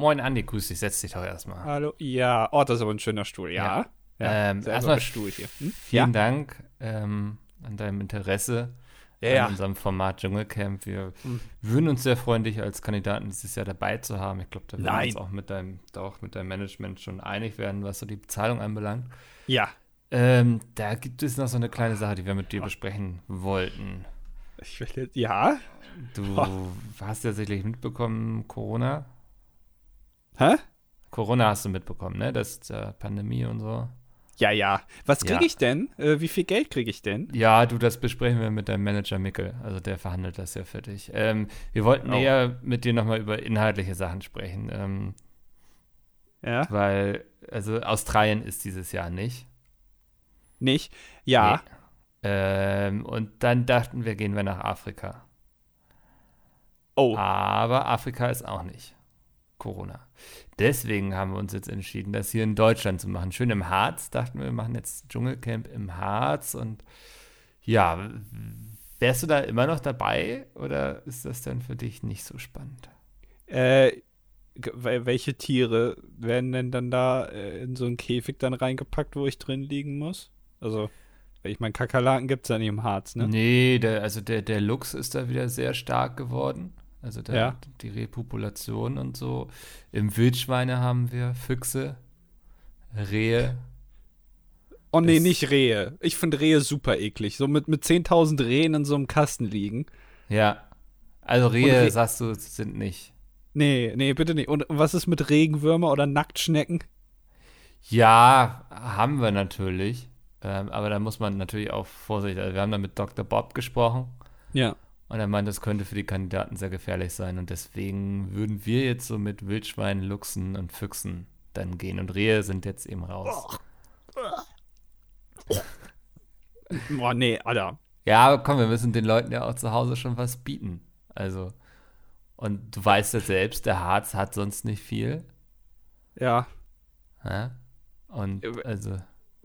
Moin Andi, grüß dich, setz dich doch erstmal. Hallo, ja, oh, das ist aber ein schöner Stuhl, ja. ja. ähm, erstmal Stuhl hier. Hm? Vielen ja? Dank ähm, an deinem Interesse ja, an unserem Format Dschungelcamp. Wir hm. würden uns sehr freuen, dich als Kandidaten dieses Jahr dabei zu haben. Ich glaube, da werden wir uns auch mit, deinem, auch mit deinem Management schon einig werden, was so die Bezahlung anbelangt. Ja. Ähm, da gibt es noch so eine kleine Sache, die wir mit dir besprechen wollten. Ich will, ja. Du oh. hast ja sicherlich mitbekommen, Corona. Hä? Corona hast du mitbekommen, ne? Das ist äh, Pandemie und so. Ja, ja. Was kriege ja. ich denn? Äh, wie viel Geld kriege ich denn? Ja, du, das besprechen wir mit deinem Manager Mickel. Also der verhandelt das ja für dich. Ähm, wir wollten oh. eher mit dir nochmal über inhaltliche Sachen sprechen. Ähm, ja. Weil, also Australien ist dieses Jahr nicht. Nicht? Ja. Nee. Ähm, und dann dachten wir, gehen wir nach Afrika. Oh. Aber Afrika ist auch nicht. Corona. Deswegen haben wir uns jetzt entschieden, das hier in Deutschland zu machen. Schön im Harz, dachten wir, wir machen jetzt Dschungelcamp im Harz. Und ja, wärst du da immer noch dabei oder ist das dann für dich nicht so spannend? Äh, welche Tiere werden denn dann da äh, in so einen Käfig dann reingepackt, wo ich drin liegen muss? Also, ich meine, Kakerlaken gibt es ja nicht im Harz, ne? Nee, der, also der, der Luchs ist da wieder sehr stark geworden. Also der, ja. die Repopulation und so. Im Wildschweine haben wir Füchse, Rehe. Oh nee, nicht Rehe. Ich finde Rehe super eklig. So mit, mit 10.000 Rehen in so einem Kasten liegen. Ja. Also Rehe, Re sagst du, sind nicht. Nee, nee, bitte nicht. Und was ist mit Regenwürmer oder Nacktschnecken? Ja, haben wir natürlich. Ähm, aber da muss man natürlich auch vorsichtig. Also wir haben da mit Dr. Bob gesprochen. Ja. Und er meint, das könnte für die Kandidaten sehr gefährlich sein. Und deswegen würden wir jetzt so mit Wildschweinen, Luchsen und Füchsen dann gehen. Und Rehe sind jetzt eben raus. Boah, nee, Alter. Ja, aber komm, wir müssen den Leuten ja auch zu Hause schon was bieten. Also, und du weißt ja selbst, der Harz hat sonst nicht viel. Ja. ja? Und also.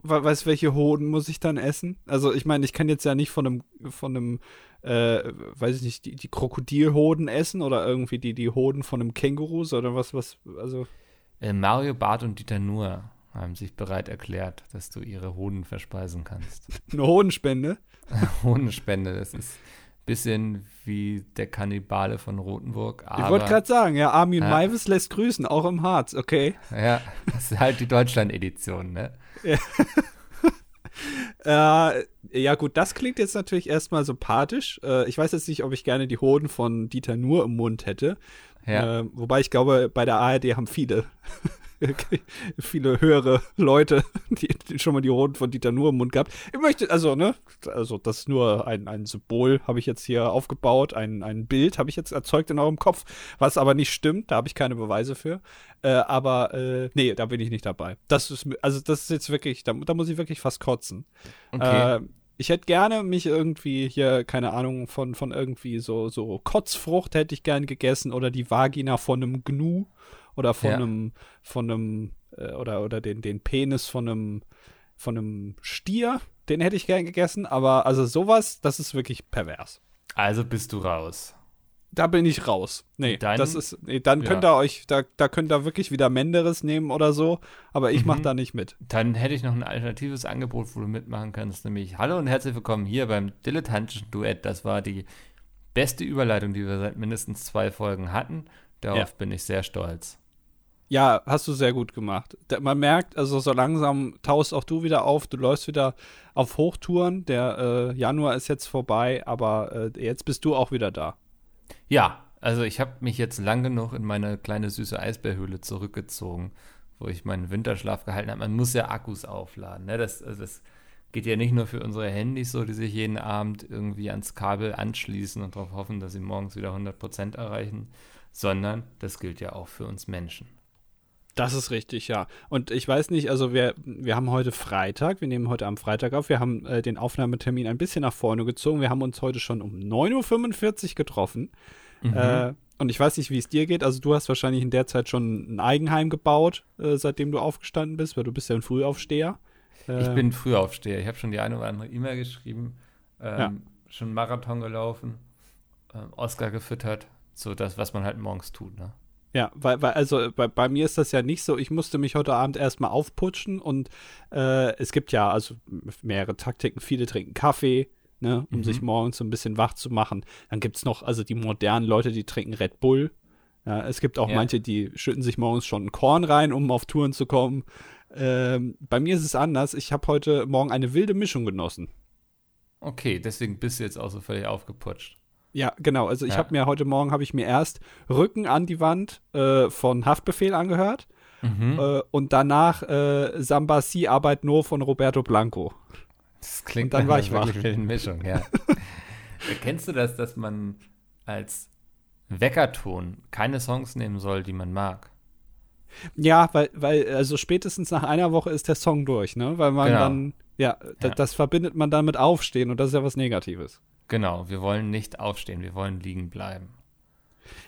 Weißt du, welche Hoden muss ich dann essen? Also, ich meine, ich kann jetzt ja nicht von einem, von einem äh, weiß ich nicht, die, die Krokodilhoden essen oder irgendwie die, die Hoden von einem Känguru oder was, was, also. Äh, Mario Barth und Dieter Nuhr haben sich bereit erklärt, dass du ihre Hoden verspeisen kannst. Eine Hodenspende? Hodenspende, das ist bisschen wie der Kannibale von Rotenburg. ich wollte gerade sagen, ja, Armin ja. Maivis lässt grüßen, auch im Harz, okay. Ja, das ist halt die Deutschland-Edition, ne? Ja. äh, ja, gut, das klingt jetzt natürlich erstmal sympathisch. Äh, ich weiß jetzt nicht, ob ich gerne die Hoden von Dieter nur im Mund hätte. Ja. Äh, wobei ich glaube, bei der ARD haben viele viele höhere Leute, die, die, schon mal die Roten von Dieter Nuhr im Mund gehabt. Ich möchte, also, ne, also das ist nur ein, ein Symbol, habe ich jetzt hier aufgebaut, ein, ein Bild habe ich jetzt erzeugt in eurem Kopf, was aber nicht stimmt, da habe ich keine Beweise für. Äh, aber äh, nee, da bin ich nicht dabei. Das ist, also das ist jetzt wirklich, da, da muss ich wirklich fast kotzen. Okay. Äh, ich hätte gerne mich irgendwie hier, keine Ahnung, von, von irgendwie so, so Kotzfrucht hätte ich gern gegessen oder die Vagina von einem Gnu oder von ja. einem, von einem, äh, oder, oder den, den Penis von einem, von einem Stier. Den hätte ich gern gegessen, aber also sowas, das ist wirklich pervers. Also bist du raus. Da bin ich raus. Nee, dann, das ist, nee, dann ja. könnt ihr euch, da, da könnt ihr wirklich wieder Menderes nehmen oder so, aber ich mhm. mach da nicht mit. Dann hätte ich noch ein alternatives Angebot, wo du mitmachen kannst, nämlich Hallo und herzlich willkommen hier beim dilettantischen Duett. Das war die beste Überleitung, die wir seit mindestens zwei Folgen hatten. Darauf ja. bin ich sehr stolz. Ja, hast du sehr gut gemacht. Man merkt, also so langsam taust auch du wieder auf, du läufst wieder auf Hochtouren. Der äh, Januar ist jetzt vorbei, aber äh, jetzt bist du auch wieder da. Ja, also ich habe mich jetzt lang genug in meine kleine süße Eisbärhöhle zurückgezogen, wo ich meinen Winterschlaf gehalten habe. Man muss ja Akkus aufladen. Ne? Das, also das geht ja nicht nur für unsere Handys so, die sich jeden Abend irgendwie ans Kabel anschließen und darauf hoffen, dass sie morgens wieder 100% erreichen, sondern das gilt ja auch für uns Menschen. Das ist richtig, ja. Und ich weiß nicht, also wir, wir haben heute Freitag, wir nehmen heute am Freitag auf, wir haben äh, den Aufnahmetermin ein bisschen nach vorne gezogen. Wir haben uns heute schon um 9.45 Uhr getroffen. Mhm. Äh, und ich weiß nicht, wie es dir geht. Also du hast wahrscheinlich in der Zeit schon ein Eigenheim gebaut, äh, seitdem du aufgestanden bist, weil du bist ja ein Frühaufsteher. ich bin ein Frühaufsteher. Ich habe schon die eine oder andere E-Mail geschrieben, ähm, ja. schon Marathon gelaufen, ähm, Oscar gefüttert, so das, was man halt morgens tut, ne? Ja, weil, weil also bei, bei, mir ist das ja nicht so. Ich musste mich heute Abend erstmal aufputschen und äh, es gibt ja also mehrere Taktiken. Viele trinken Kaffee, ne, um mhm. sich morgens so ein bisschen wach zu machen. Dann gibt es noch also die modernen Leute, die trinken Red Bull. Ja, es gibt auch ja. manche, die schütten sich morgens schon ein Korn rein, um auf Touren zu kommen. Ähm, bei mir ist es anders. Ich habe heute Morgen eine wilde Mischung genossen. Okay, deswegen bist du jetzt auch so völlig aufgeputscht. Ja, genau. Also ich ja. habe mir heute Morgen habe ich mir erst Rücken an die Wand äh, von Haftbefehl angehört mhm. äh, und danach äh, Samba Si Arbeit nur von Roberto Blanco. Das klingt und dann war ich wach. Mischung, ja. Kennst du das, dass man als Weckerton keine Songs nehmen soll, die man mag? Ja, weil, weil, also spätestens nach einer Woche ist der Song durch, ne? Weil man genau. dann, ja, ja. das verbindet man dann mit Aufstehen und das ist ja was Negatives. Genau, wir wollen nicht aufstehen, wir wollen liegen bleiben.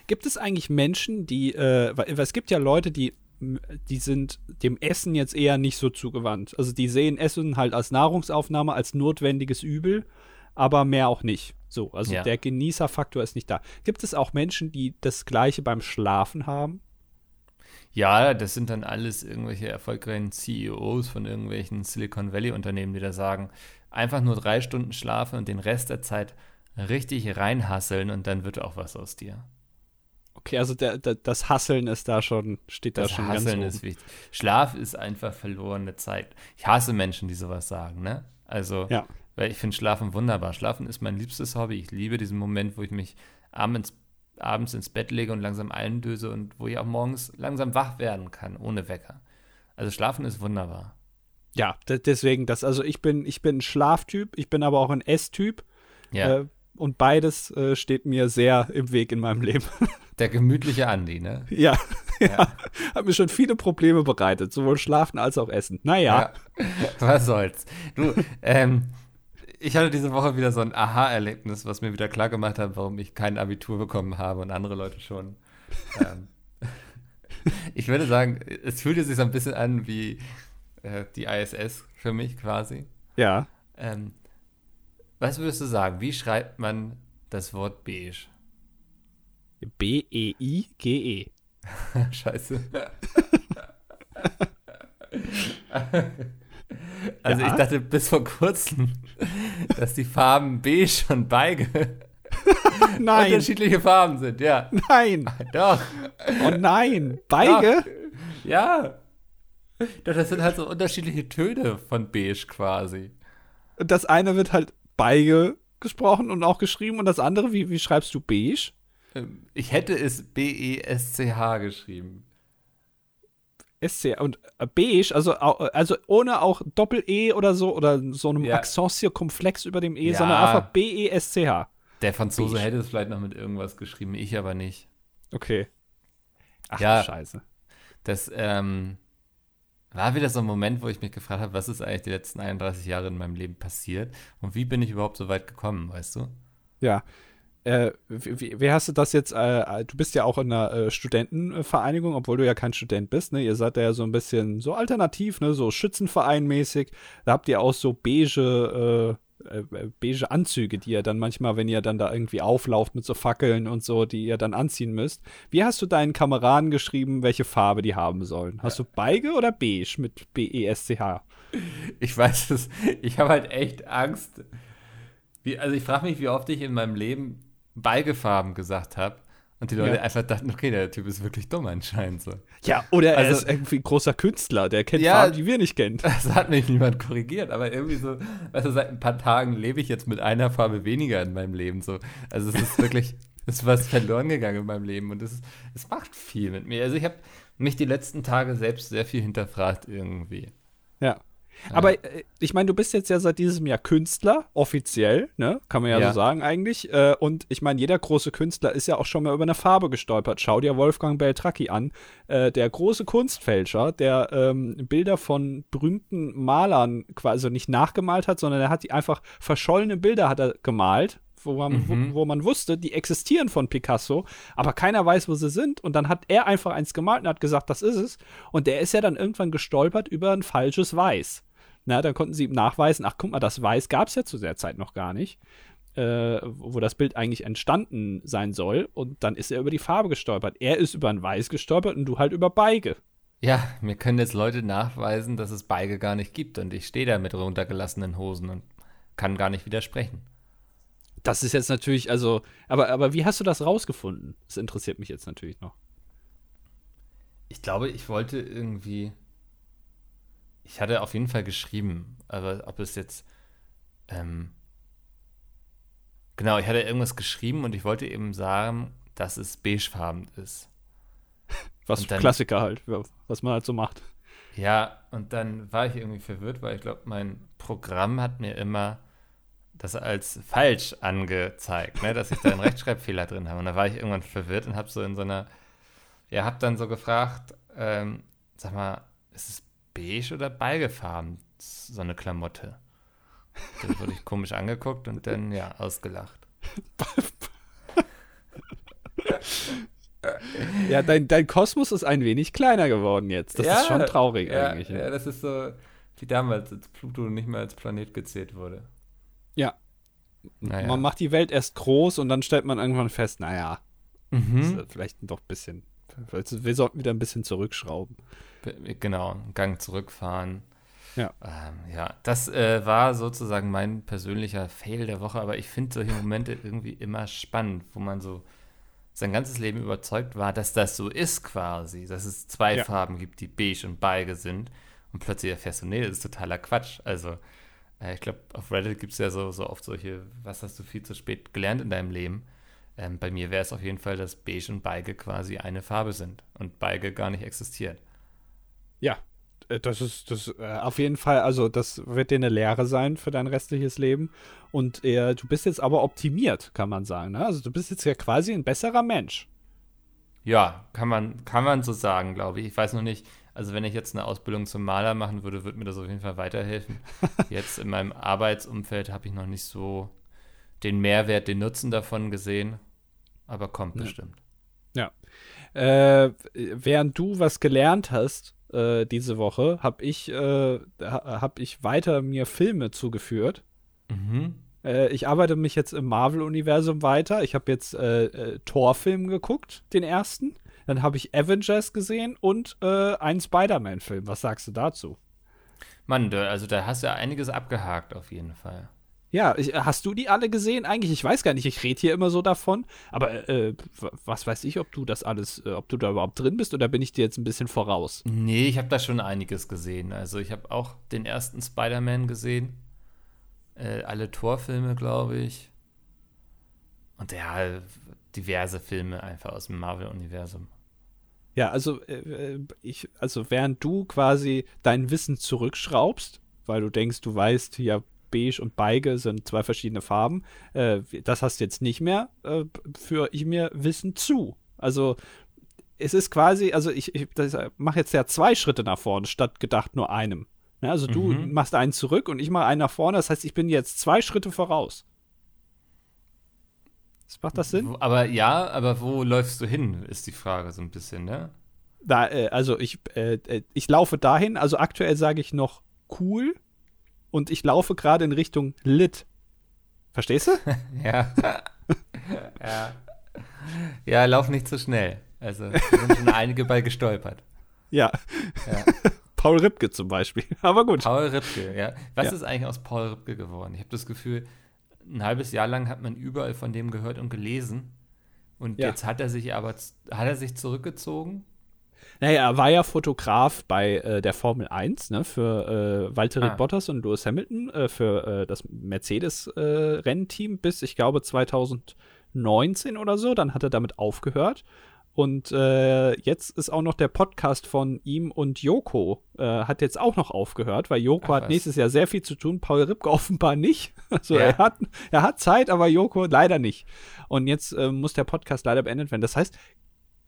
Gibt es eigentlich Menschen, die, äh, weil, es gibt ja Leute, die, die sind dem Essen jetzt eher nicht so zugewandt. Also die sehen Essen halt als Nahrungsaufnahme, als notwendiges Übel, aber mehr auch nicht. So, also ja. der Genießerfaktor ist nicht da. Gibt es auch Menschen, die das Gleiche beim Schlafen haben? Ja, das sind dann alles irgendwelche erfolgreichen CEOs von irgendwelchen Silicon Valley Unternehmen, die da sagen, einfach nur drei Stunden schlafen und den Rest der Zeit richtig reinhasseln und dann wird auch was aus dir. Okay, also der, der, das Hasseln ist da schon, steht das da schon Hasseln ganz ist wichtig. Schlaf ist einfach verlorene Zeit. Ich hasse Menschen, die sowas sagen, ne? Also, ja. weil ich finde Schlafen wunderbar. Schlafen ist mein liebstes Hobby. Ich liebe diesen Moment, wo ich mich abends, abends ins Bett lege und langsam eindöse und wo ich auch morgens langsam wach werden kann, ohne Wecker. Also Schlafen ist wunderbar. Ja, deswegen das. Also ich bin, ich bin ein Schlaftyp, ich bin aber auch ein Esstyp. Ja. Äh, und beides äh, steht mir sehr im Weg in meinem Leben. Der gemütliche Andi, ne? Ja, ja. ja. Hat mir schon viele Probleme bereitet, sowohl Schlafen als auch Essen. Naja. Ja. Was soll's. Du, ähm, ich hatte diese Woche wieder so ein Aha-Erlebnis, was mir wieder klar gemacht hat, warum ich kein Abitur bekommen habe und andere Leute schon. ähm, ich würde sagen, es fühlte sich so ein bisschen an wie äh, die ISS für mich quasi. Ja. Ähm, was würdest du sagen? Wie schreibt man das Wort beige? B-E-I-G-E. -E. Scheiße. also ja? ich dachte bis vor kurzem, dass die Farben beige und beige nein. unterschiedliche Farben sind, ja. Nein. Doch. Oh nein. Beige? Doch. Ja. Doch, das sind halt so unterschiedliche Töne von beige quasi. Das eine wird halt beige gesprochen und auch geschrieben und das andere, wie, wie schreibst du beige? Ähm, ich hätte es B-E-S-C-H geschrieben. SC und äh, beige, also, also ohne auch Doppel-E oder so oder so einem ja. Accent circumflex über dem E, ja. sondern einfach B-E-S-C-H. Der Franzose beige. hätte es vielleicht noch mit irgendwas geschrieben, ich aber nicht. Okay. Ach, ja, Scheiße. Das, ähm, war wieder so ein Moment, wo ich mich gefragt habe, was ist eigentlich die letzten 31 Jahre in meinem Leben passiert und wie bin ich überhaupt so weit gekommen, weißt du? Ja. Äh, wie, wie, hast du das jetzt? Äh, du bist ja auch in einer äh, Studentenvereinigung, obwohl du ja kein Student bist. Ne? Ihr seid ja so ein bisschen so alternativ, ne? so Schützenverein-mäßig. Da habt ihr auch so beige äh, äh, beige Anzüge, die ihr dann manchmal, wenn ihr dann da irgendwie auflauft mit so Fackeln und so, die ihr dann anziehen müsst. Wie hast du deinen Kameraden geschrieben, welche Farbe die haben sollen? Hast du beige oder beige mit B-E-S-C-H? Ich weiß es. Ich habe halt echt Angst. Wie, also ich frage mich, wie oft ich in meinem Leben Beigefarben gesagt habe. Und die Leute ja. einfach dachten, okay, der Typ ist wirklich dumm anscheinend so. Ja, oder also, er ist irgendwie ein großer Künstler, der kennt ja, Farben, die wir nicht kennen. Das hat mich niemand korrigiert, aber irgendwie so, weißt du, seit ein paar Tagen lebe ich jetzt mit einer Farbe weniger in meinem Leben so. Also es ist wirklich, es ist was verloren gegangen in meinem Leben und es, es macht viel mit mir. Also ich habe mich die letzten Tage selbst sehr viel hinterfragt irgendwie. Ja. Aber äh, ich meine, du bist jetzt ja seit diesem Jahr Künstler, offiziell, ne? Kann man ja, ja. so sagen eigentlich. Äh, und ich meine, jeder große Künstler ist ja auch schon mal über eine Farbe gestolpert. Schau dir Wolfgang Beltracchi an. Äh, der große Kunstfälscher, der ähm, Bilder von berühmten Malern quasi nicht nachgemalt hat, sondern er hat die einfach verschollene Bilder hat er gemalt wo man, mhm. wo, wo, man wusste, die existieren von Picasso, aber keiner weiß, wo sie sind. Und dann hat er einfach eins gemalt und hat gesagt, das ist es. Und der ist ja dann irgendwann gestolpert über ein falsches Weiß. Na, dann konnten sie ihm nachweisen, ach guck mal, das Weiß gab es ja zu der Zeit noch gar nicht. äh, wo das Bild eigentlich entstanden sein soll. Und dann ist er über die Farbe gestolpert. Er ist über ein Weiß gestolpert und du halt über Beige. Ja, mir können jetzt Leute nachweisen, dass es Beige gar nicht gibt. Und ich stehe da mit runtergelassenen Hosen und kann gar nicht widersprechen. Das ist jetzt natürlich, also, aber, aber wie hast du das rausgefunden? Das interessiert mich jetzt natürlich noch. Ich glaube, ich wollte irgendwie. Ich hatte auf jeden Fall geschrieben, aber ob es jetzt. Ähm, genau, ich hatte irgendwas geschrieben und ich wollte eben sagen, dass es beigefarben ist. Was dann, Klassiker halt, was man halt so macht. Ja, und dann war ich irgendwie verwirrt, weil ich glaube, mein Programm hat mir immer das als falsch angezeigt, ne? dass ich da einen Rechtschreibfehler drin habe. Und da war ich irgendwann verwirrt und habe so in so einer, ja, habe dann so gefragt, ähm, sag mal, ist es beige oder beigefarben, so eine Klamotte? Dann wurde ich komisch angeguckt und dann, ja, ausgelacht. ja, dein, dein Kosmos ist ein wenig kleiner geworden jetzt. Das ja, ist schon traurig ja, eigentlich. Ja, das ist so wie damals, als Pluto nicht mehr als Planet gezählt wurde. Ja. Naja. Man macht die Welt erst groß und dann stellt man irgendwann fest, naja, mhm. vielleicht doch ein bisschen. Wir sollten wieder ein bisschen zurückschrauben. Genau, einen Gang zurückfahren. Ja. Ähm, ja, das äh, war sozusagen mein persönlicher Fail der Woche, aber ich finde solche Momente irgendwie immer spannend, wo man so sein ganzes Leben überzeugt war, dass das so ist quasi, dass es zwei ja. Farben gibt, die beige und beige sind und plötzlich erfährst du, nee, das ist totaler Quatsch. Also äh, ich glaube, auf Reddit gibt es ja so, so oft solche, was hast du viel zu spät gelernt in deinem Leben? Ähm, bei mir wäre es auf jeden Fall, dass Beige und Beige quasi eine Farbe sind und Beige gar nicht existiert. Ja, äh, das ist das äh, auf jeden Fall, also das wird dir eine Lehre sein für dein restliches Leben. Und äh, du bist jetzt aber optimiert, kann man sagen. Ne? Also du bist jetzt ja quasi ein besserer Mensch. Ja, kann man, kann man so sagen, glaube ich. Ich weiß noch nicht, also wenn ich jetzt eine Ausbildung zum Maler machen würde, würde mir das auf jeden Fall weiterhelfen. jetzt in meinem Arbeitsumfeld habe ich noch nicht so den Mehrwert, den Nutzen davon gesehen, aber kommt ja. bestimmt. Ja. Äh, während du was gelernt hast äh, diese Woche, habe ich, äh, hab ich weiter mir Filme zugeführt. Mhm. Äh, ich arbeite mich jetzt im Marvel-Universum weiter. Ich habe jetzt äh, äh, Thor-Film geguckt, den ersten. Dann habe ich Avengers gesehen und äh, einen Spider-Man-Film. Was sagst du dazu? Mann, also da hast du ja einiges abgehakt auf jeden Fall. Ja, ich, hast du die alle gesehen eigentlich? Ich weiß gar nicht, ich rede hier immer so davon, aber äh, was weiß ich, ob du das alles, äh, ob du da überhaupt drin bist oder bin ich dir jetzt ein bisschen voraus? Nee, ich habe da schon einiges gesehen. Also ich habe auch den ersten Spider-Man gesehen, äh, alle Torfilme, glaube ich. Und ja, diverse Filme einfach aus dem Marvel-Universum. Ja, also äh, äh, ich, also während du quasi dein Wissen zurückschraubst, weil du denkst, du weißt, ja, beige und beige sind zwei verschiedene Farben, äh, das hast du jetzt nicht mehr, äh, führe ich mir Wissen zu. Also es ist quasi, also ich, ich mache jetzt ja zwei Schritte nach vorne, statt gedacht nur einem. Ja, also du mhm. machst einen zurück und ich mache einen nach vorne, das heißt, ich bin jetzt zwei Schritte voraus. Macht das Sinn? Aber ja, aber wo läufst du hin, ist die Frage so ein bisschen, ne? Da, äh, also ich, äh, äh ich laufe dahin, also aktuell sage ich noch cool und ich laufe gerade in Richtung lit. Verstehst du? ja. ja. Ja, lauf nicht zu so schnell. Also, sind schon einige bei gestolpert. Ja. ja. Paul Ripke zum Beispiel. Aber gut. Paul Ripke, ja. Was ja. ist eigentlich aus Paul Ripke geworden? Ich habe das Gefühl, ein halbes Jahr lang hat man überall von dem gehört und gelesen. Und ja. jetzt hat er sich aber hat er sich zurückgezogen. Naja, er war ja Fotograf bei äh, der Formel 1, ne, für äh, Valtteri ah. Bottas und Lewis Hamilton, äh, für äh, das Mercedes-Rennteam äh, bis, ich glaube, 2019 oder so. Dann hat er damit aufgehört und äh, jetzt ist auch noch der Podcast von ihm und Joko hat jetzt auch noch aufgehört, weil Joko Ach, hat nächstes Jahr sehr viel zu tun, Paul Ripke offenbar nicht. Also ja. er, hat, er hat Zeit, aber Joko leider nicht. Und jetzt muss der Podcast leider beendet werden. Das heißt,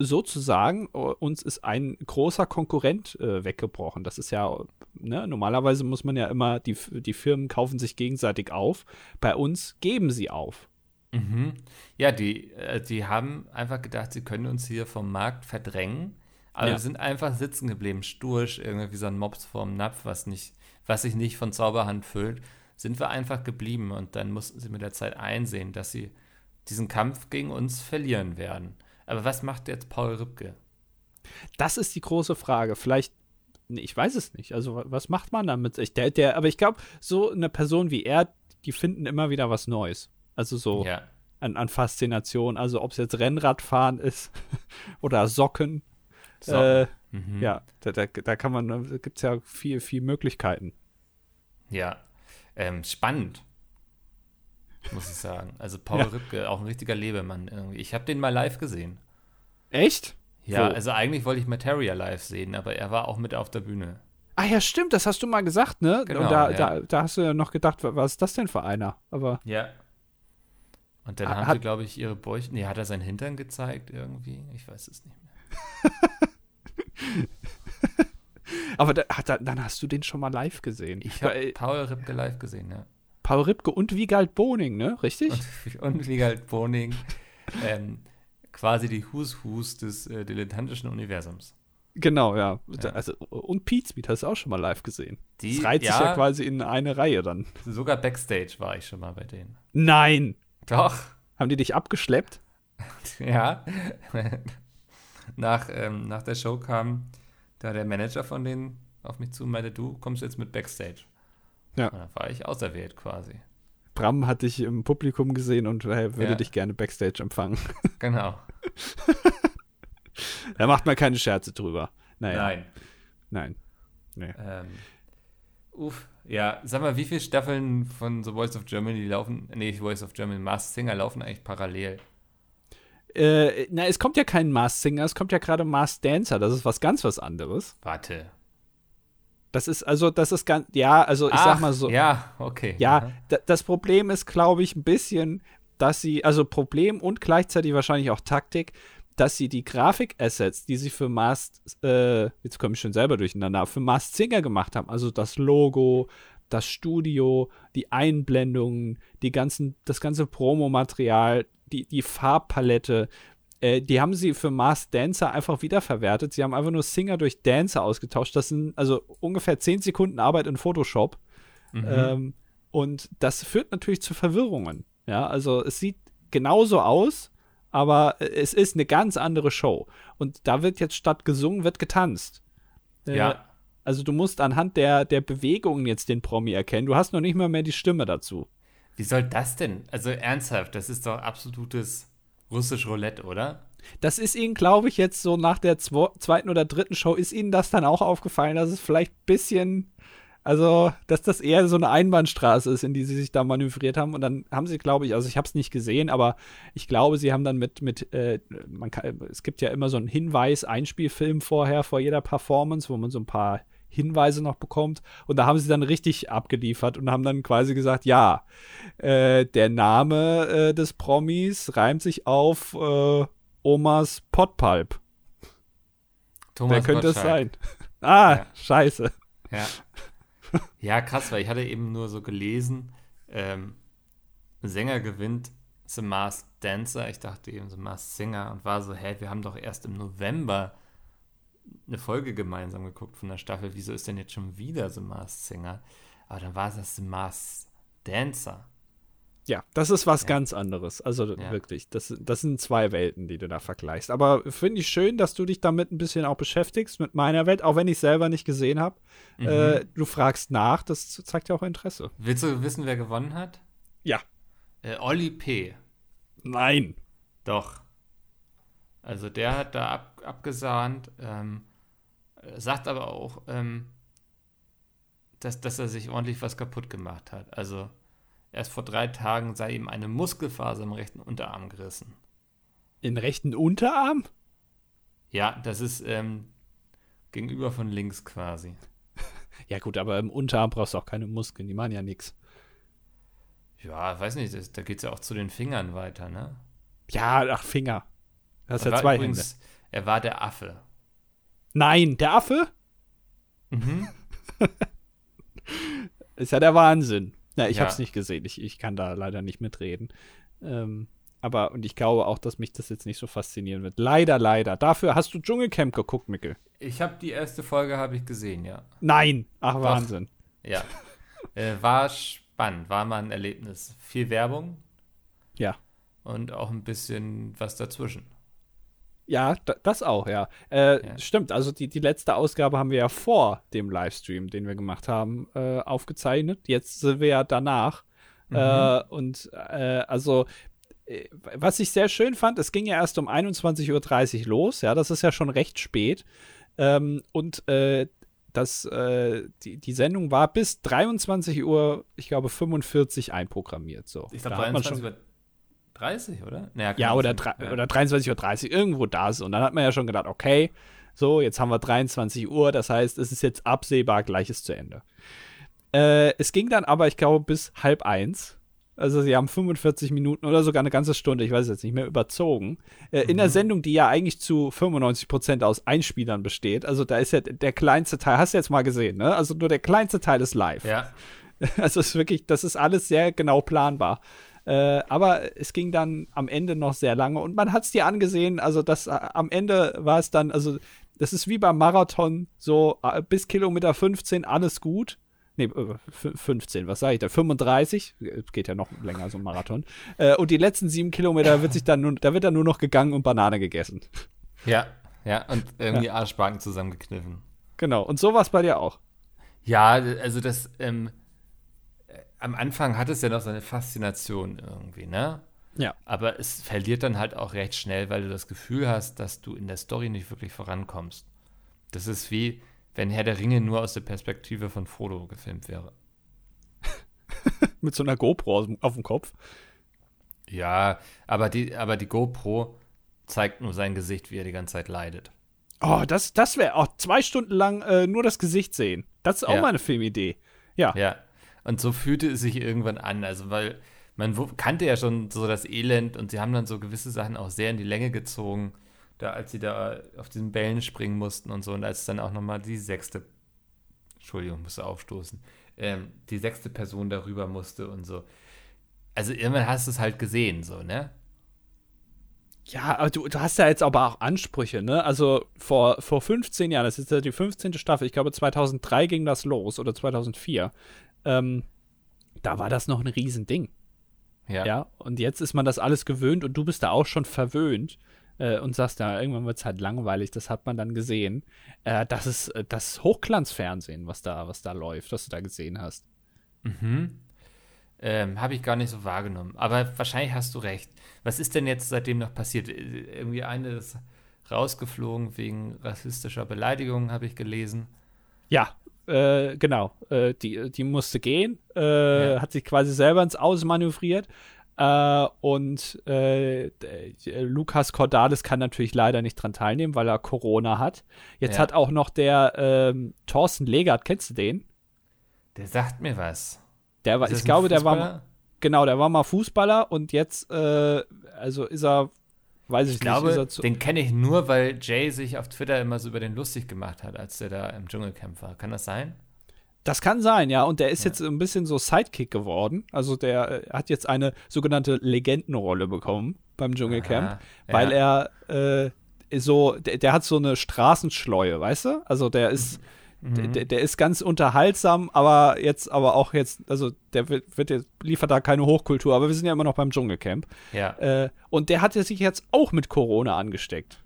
sozusagen, äh, uns ist ein großer Konkurrent äh, weggebrochen. Das ist ja, ne, normalerweise muss man ja immer, die, die Firmen kaufen sich gegenseitig auf. Bei uns geben sie auf. Mhm. Ja, die, äh, die haben einfach gedacht, sie können uns hier vom Markt verdrängen, aber ja. wir sind einfach sitzen geblieben, stursch, irgendwie wie so ein Mops vorm Napf, was, nicht, was sich nicht von Zauberhand füllt, sind wir einfach geblieben und dann mussten sie mit der Zeit einsehen, dass sie diesen Kampf gegen uns verlieren werden. Aber was macht jetzt Paul Rübke? Das ist die große Frage. Vielleicht, ich weiß es nicht. Also, was macht man damit? Ich, der, der, aber ich glaube, so eine Person wie er, die finden immer wieder was Neues. Also so ja. an, an Faszination. Also, ob es jetzt Rennradfahren ist oder Socken. Socken. Äh, mhm. Ja, da, da, da kann man, da gibt es ja viel, viel Möglichkeiten. Ja, ähm, spannend muss ich sagen. Also Paul ja. Rübke, auch ein richtiger Lebemann irgendwie. Ich habe den mal live gesehen. Echt? Ja, Wo? also eigentlich wollte ich Materia live sehen, aber er war auch mit auf der Bühne. Ah ja, stimmt, das hast du mal gesagt, ne? Genau, da, ja. da, da, hast du ja noch gedacht, was ist das denn für einer? Aber ja. Und dann haben sie, glaube ich, ihre Bäuche. Nee, hat er seinen Hintern gezeigt irgendwie? Ich weiß es nicht mehr. aber da, dann hast du den schon mal live gesehen. Ich habe Paul Ripke live gesehen, ja. Paul Ripke und Wiegald Boning, ne? Richtig? Und, und Wiegald Boning. ähm, quasi die Hus-Hus des äh, dilettantischen Universums. Genau, ja. ja. Also, und Pete hast du auch schon mal live gesehen. Die, das reiht ja, sich ja quasi in eine Reihe dann. Sogar Backstage war ich schon mal bei denen. Nein! Doch. Haben die dich abgeschleppt? ja. nach, ähm, nach der Show kam da der Manager von denen auf mich zu und meinte, du kommst jetzt mit Backstage. Ja. Dann war ich auserwählt quasi. Bram hat dich im Publikum gesehen und äh, würde ja. dich gerne Backstage empfangen. Genau. da macht man keine Scherze drüber. Naja. Nein. Nein. Nee. Ähm, uff. Ja, sag mal, wie viele Staffeln von The Voice of Germany laufen, nee, Voice of Germany, Masked Singer laufen eigentlich parallel? Äh, na, es kommt ja kein Masked Singer, es kommt ja gerade Masked Dancer, das ist was ganz was anderes. Warte, das ist, also, das ist ganz, ja, also ich Ach, sag mal so. Ja, okay. Ja, das Problem ist, glaube ich, ein bisschen, dass sie, also Problem und gleichzeitig wahrscheinlich auch Taktik, dass sie die Grafik-Assets, die sie für Mast, äh, jetzt komme ich schon selber durcheinander, für Mast Singer gemacht haben, also das Logo, das Studio, die Einblendungen, die ganzen, das ganze Promomaterial, die, die Farbpalette, äh, die haben sie für Mars Dancer einfach wiederverwertet. Sie haben einfach nur Singer durch Dancer ausgetauscht. Das sind also ungefähr 10 Sekunden Arbeit in Photoshop. Mhm. Ähm, und das führt natürlich zu Verwirrungen. Ja, also es sieht genauso aus, aber es ist eine ganz andere Show. Und da wird jetzt statt gesungen, wird getanzt. Äh, ja. Also du musst anhand der, der Bewegungen jetzt den Promi erkennen. Du hast noch nicht mal mehr die Stimme dazu. Wie soll das denn? Also ernsthaft, das ist doch absolutes Russisch Roulette, oder? Das ist Ihnen, glaube ich, jetzt so nach der zweiten oder dritten Show, ist Ihnen das dann auch aufgefallen, dass es vielleicht ein bisschen, also, dass das eher so eine Einbahnstraße ist, in die Sie sich da manövriert haben. Und dann haben Sie, glaube ich, also ich habe es nicht gesehen, aber ich glaube, Sie haben dann mit, mit äh, man kann, es gibt ja immer so einen Hinweis, Einspielfilm vorher, vor jeder Performance, wo man so ein paar Hinweise noch bekommt. Und da haben sie dann richtig abgeliefert und haben dann quasi gesagt, ja, äh, der Name äh, des Promis reimt sich auf äh, Omas Potpalp. Thomas Wer könnte es sein? ah, ja. scheiße. Ja. ja, krass, weil ich hatte eben nur so gelesen, ähm, Sänger gewinnt The Masked Dancer. Ich dachte eben The Masked Singer und war so, hä, wir haben doch erst im November eine Folge gemeinsam geguckt von der Staffel. Wieso ist denn jetzt schon wieder The Masked Singer? Aber dann war es das The Masked Dancer. Ja, das ist was ja. ganz anderes. Also ja. wirklich, das, das sind zwei Welten, die du da vergleichst. Aber finde ich schön, dass du dich damit ein bisschen auch beschäftigst, mit meiner Welt, auch wenn ich selber nicht gesehen habe. Mhm. Äh, du fragst nach, das zeigt ja auch Interesse. Willst du wissen, wer gewonnen hat? Ja. Äh, Olli P. Nein. Doch. Also der hat da ab, abgesahnt, ähm, sagt aber auch, ähm, dass, dass er sich ordentlich was kaputt gemacht hat. Also erst vor drei Tagen sei ihm eine Muskelfaser im rechten Unterarm gerissen. Im rechten Unterarm? Ja, das ist ähm, gegenüber von links quasi. ja gut, aber im Unterarm brauchst du auch keine Muskeln, die machen ja nichts. Ja, weiß nicht, das, da geht es ja auch zu den Fingern weiter, ne? Ja, ach, Finger. Das ist ja zwei übrigens, Hände. Er war der Affe. Nein, der Affe? Mhm. ist ja der Wahnsinn. Ja, ich ja. habe es nicht gesehen. Ich, ich kann da leider nicht mitreden. Ähm, aber, und ich glaube auch, dass mich das jetzt nicht so faszinieren wird. Leider, leider. Dafür hast du Dschungelcamp geguckt, Mickel. Ich habe die erste Folge habe ich gesehen, ja. Nein. Ach, Doch. Wahnsinn. Ja. äh, war spannend spannend. War mal ein Erlebnis. Viel Werbung. Ja. Und auch ein bisschen was dazwischen. Ja, das auch, ja. Äh, ja. Stimmt, also die, die letzte Ausgabe haben wir ja vor dem Livestream, den wir gemacht haben, äh, aufgezeichnet. Jetzt sind wir ja danach. Mhm. Äh, und äh, also, äh, was ich sehr schön fand, es ging ja erst um 21.30 Uhr los, ja, das ist ja schon recht spät. Ähm, und äh, das, die, die Sendung war bis 23 Uhr, ich glaube, 45 einprogrammiert. So. Ich glaube, 23 Uhr 30, oder? Naja, ja, oder, ja. oder 23.30 Uhr, irgendwo das. Und dann hat man ja schon gedacht, okay, so, jetzt haben wir 23 Uhr, das heißt, es ist jetzt absehbar, gleich ist zu Ende. Äh, es ging dann aber, ich glaube, bis halb eins. Also sie haben 45 Minuten oder sogar eine ganze Stunde, ich weiß jetzt nicht mehr, überzogen. Äh, mhm. In der mhm. Sendung, die ja eigentlich zu 95 Prozent aus Einspielern besteht. Also da ist ja der kleinste Teil, hast du jetzt mal gesehen, ne? Also nur der kleinste Teil ist live. Ja. Also es ist wirklich, das ist alles sehr genau planbar. Äh, aber es ging dann am Ende noch sehr lange und man hat es dir angesehen, also das äh, am Ende war es dann, also das ist wie beim Marathon, so äh, bis Kilometer 15 alles gut. Nee, 15, äh, was sage ich da? 35, geht ja noch länger so ein Marathon. Und die letzten sieben Kilometer wird sich dann nur, da wird dann nur noch gegangen und Banane gegessen. Ja, ja, und irgendwie ja. Arschbacken zusammengekniffen. Genau, und so war es bei dir auch. Ja, also das, ähm, am Anfang hat es ja noch so eine Faszination irgendwie, ne? Ja. Aber es verliert dann halt auch recht schnell, weil du das Gefühl hast, dass du in der Story nicht wirklich vorankommst. Das ist wie, wenn Herr der Ringe nur aus der Perspektive von Frodo gefilmt wäre. Mit so einer GoPro auf dem Kopf. Ja, aber die, aber die GoPro zeigt nur sein Gesicht, wie er die ganze Zeit leidet. Oh, das, das wäre auch zwei Stunden lang äh, nur das Gesicht sehen. Das ist auch ja. mal eine Filmidee. Ja. Ja, und so fühlte es sich irgendwann an. Also, weil man kannte ja schon so das Elend und sie haben dann so gewisse Sachen auch sehr in die Länge gezogen, da als sie da auf diesen Bällen springen mussten und so. Und als dann auch nochmal die sechste, Entschuldigung, musste aufstoßen, ähm, die sechste Person darüber musste und so. Also irgendwann hast du es halt gesehen, so, ne? Ja, aber du, du hast ja jetzt aber auch Ansprüche, ne? Also vor, vor 15 Jahren, das ist ja die 15. Staffel, ich glaube 2003 ging das los oder 2004 ähm, da war das noch ein Riesending. Ja. ja. Und jetzt ist man das alles gewöhnt und du bist da auch schon verwöhnt äh, und sagst, ja, irgendwann wird es halt langweilig, das hat man dann gesehen. Äh, das ist äh, das Hochglanzfernsehen, was da, was da läuft, was du da gesehen hast. Mhm. Ähm, Habe ich gar nicht so wahrgenommen. Aber wahrscheinlich hast du recht. Was ist denn jetzt seitdem noch passiert? Äh, irgendwie eine ist rausgeflogen wegen rassistischer Beleidigung, habe ich gelesen. Ja, äh, genau, äh, die, die musste gehen, äh, ja. hat sich quasi selber ins Aus manövriert. Äh, und äh, Lukas Cordalis kann natürlich leider nicht dran teilnehmen, weil er Corona hat. Jetzt ja. hat auch noch der ähm, Thorsten Legert, kennst du den? Der sagt mir was. Der war, ich glaube, der war genau, der war mal Fußballer und jetzt, äh, also ist er Weiß ich, ich glaube, den kenne ich nur, weil Jay sich auf Twitter immer so über den lustig gemacht hat, als der da im Dschungelcamp war. Kann das sein? Das kann sein, ja. Und der ist ja. jetzt ein bisschen so Sidekick geworden. Also der äh, hat jetzt eine sogenannte Legendenrolle bekommen beim Dschungelcamp, Aha, weil ja. er äh, so, der, der, hat so eine Straßenschleue, weißt du? Also der ist. Mhm Mhm. Der, der, ist ganz unterhaltsam, aber jetzt, aber auch jetzt, also der wird, wird jetzt, liefert da keine Hochkultur, aber wir sind ja immer noch beim Dschungelcamp. Ja. Äh, und der hat sich jetzt auch mit Corona angesteckt.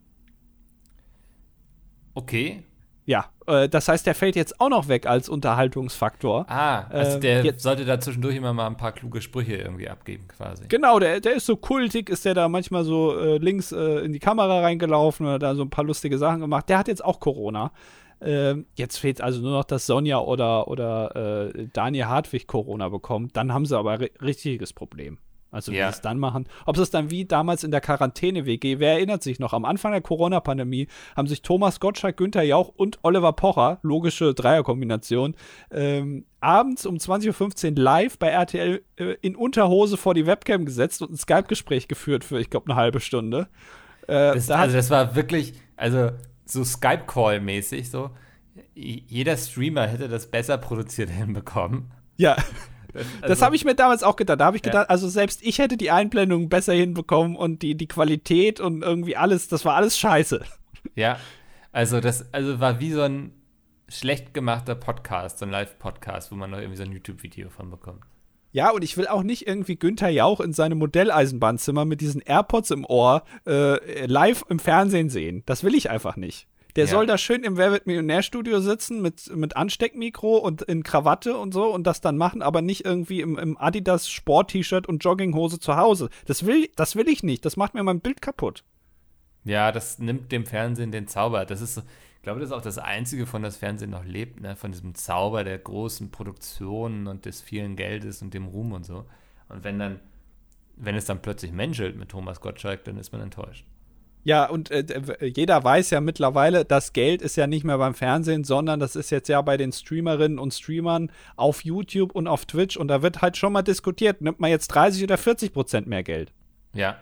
Okay. Ja, äh, das heißt, der fällt jetzt auch noch weg als Unterhaltungsfaktor. Ah, also der äh, sollte da zwischendurch immer mal ein paar kluge Sprüche irgendwie abgeben, quasi. Genau, der, der ist so kultig, ist der da manchmal so äh, links äh, in die Kamera reingelaufen oder da so ein paar lustige Sachen gemacht. Der hat jetzt auch Corona. Ähm, jetzt fehlt also nur noch, dass Sonja oder, oder äh, Daniel Hartwig Corona bekommt. Dann haben sie aber ein richtiges Problem. Also wie ja. sie es dann machen. Ob sie es dann wie damals in der Quarantäne-WG, wer erinnert sich noch, am Anfang der Corona-Pandemie haben sich Thomas Gottschalk, Günther Jauch und Oliver Pocher, logische Dreierkombination, ähm, abends um 20.15 Uhr live bei RTL äh, in Unterhose vor die Webcam gesetzt und ein Skype-Gespräch geführt für, ich glaube, eine halbe Stunde. Äh, das, da also das war wirklich, also so Skype-Call-mäßig so. Jeder Streamer hätte das besser produziert hinbekommen. Ja. Das, also, das habe ich mir damals auch gedacht. Da habe ich gedacht, ja. also selbst ich hätte die Einblendung besser hinbekommen und die, die Qualität und irgendwie alles, das war alles scheiße. Ja, also das also war wie so ein schlecht gemachter Podcast, so ein Live-Podcast, wo man noch irgendwie so ein YouTube-Video von bekommt. Ja, und ich will auch nicht irgendwie Günther Jauch in seinem Modelleisenbahnzimmer mit diesen AirPods im Ohr äh, live im Fernsehen sehen. Das will ich einfach nicht. Der ja. soll da schön im Wer wird Millionärstudio sitzen mit, mit Ansteckmikro und in Krawatte und so und das dann machen, aber nicht irgendwie im, im Adidas Sport-T-Shirt und Jogginghose zu Hause. Das will, das will ich nicht. Das macht mir mein Bild kaputt. Ja, das nimmt dem Fernsehen den Zauber. Das ist, glaube, das ist auch das Einzige, von das Fernsehen noch lebt, ne? von diesem Zauber der großen Produktionen und des vielen Geldes und dem Ruhm und so. Und wenn dann, wenn es dann plötzlich menschelt mit Thomas Gottschalk, dann ist man enttäuscht. Ja, und äh, jeder weiß ja mittlerweile, das Geld ist ja nicht mehr beim Fernsehen, sondern das ist jetzt ja bei den Streamerinnen und Streamern auf YouTube und auf Twitch und da wird halt schon mal diskutiert, nimmt man jetzt 30 oder 40 Prozent mehr Geld? Ja,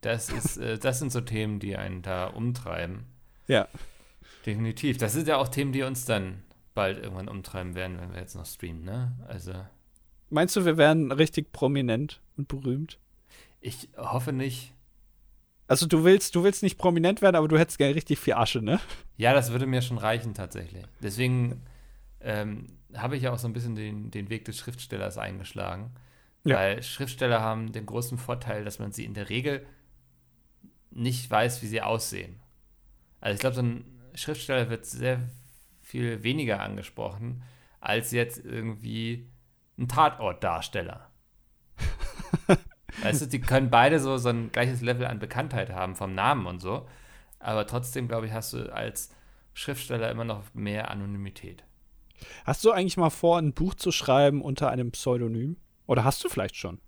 das ist, äh, das sind so Themen, die einen da umtreiben. Ja. Definitiv. Das sind ja auch Themen, die uns dann bald irgendwann umtreiben werden, wenn wir jetzt noch streamen, ne? Also. Meinst du, wir werden richtig prominent und berühmt? Ich hoffe nicht. Also du willst, du willst nicht prominent werden, aber du hättest gerne richtig viel Asche, ne? Ja, das würde mir schon reichen tatsächlich. Deswegen ähm, habe ich ja auch so ein bisschen den, den Weg des Schriftstellers eingeschlagen. Ja. Weil Schriftsteller haben den großen Vorteil, dass man sie in der Regel nicht weiß, wie sie aussehen. Also ich glaube, so ein Schriftsteller wird sehr viel weniger angesprochen als jetzt irgendwie ein Tatortdarsteller. weißt du, die können beide so, so ein gleiches Level an Bekanntheit haben vom Namen und so. Aber trotzdem, glaube ich, hast du als Schriftsteller immer noch mehr Anonymität. Hast du eigentlich mal vor, ein Buch zu schreiben unter einem Pseudonym? Oder hast du vielleicht schon?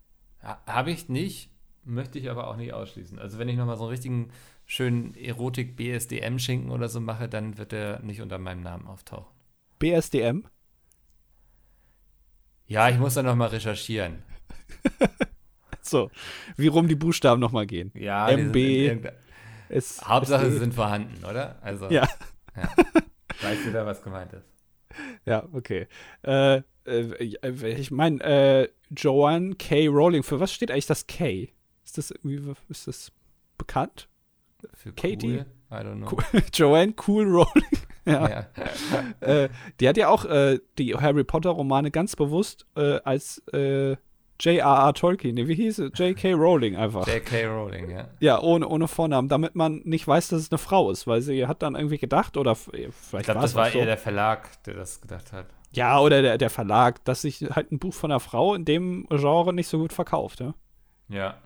Ha, Habe ich nicht, möchte ich aber auch nicht ausschließen. Also wenn ich nochmal so einen richtigen schönen Erotik-BSDM-Schinken oder so mache, dann wird der nicht unter meinem Namen auftauchen. BSDM? Ja, ich muss da nochmal recherchieren. so, wie rum die Buchstaben nochmal gehen. Ja, MB. Ist, Hauptsache, sie sind vorhanden, oder? Also, ja. ja. Weißt du da, was gemeint ist? Ja, okay. Äh, äh, ich meine, äh, Joanne K. Rowling, für was steht eigentlich das K? Ist das irgendwie, ist das bekannt? Für Katie? Cool? I don't know. Joanne Cool Rowling. ja. ja. äh, die hat ja auch äh, die Harry Potter Romane ganz bewusst äh, als äh, J.R.R. Tolkien, nee, wie hieß es? J.K. Rowling einfach. J.K. Rowling, ja. Ja, ohne, ohne Vornamen, damit man nicht weiß, dass es eine Frau ist, weil sie hat dann irgendwie gedacht, oder vielleicht Ich glaube, das war so. eher der Verlag, der das gedacht hat. Ja, oder der, der Verlag, dass sich halt ein Buch von einer Frau in dem Genre nicht so gut verkauft, ja. Ja.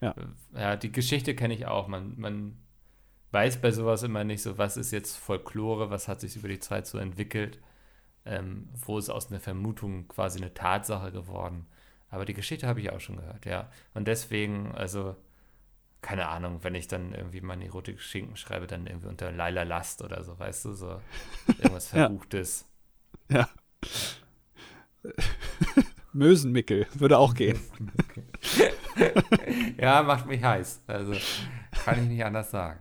Ja, ja die Geschichte kenne ich auch. Man, man weiß bei sowas immer nicht so, was ist jetzt Folklore, was hat sich über die Zeit so entwickelt, ähm, wo ist aus einer Vermutung quasi eine Tatsache geworden. Aber die Geschichte habe ich auch schon gehört, ja. Und deswegen, also, keine Ahnung, wenn ich dann irgendwie meine Erotik-Schinken schreibe, dann irgendwie unter Laila Last oder so, weißt du, so irgendwas Verbuchtes. ja. ja. Mösenmickel würde auch gehen. ja, macht mich heiß. Also, kann ich nicht anders sagen.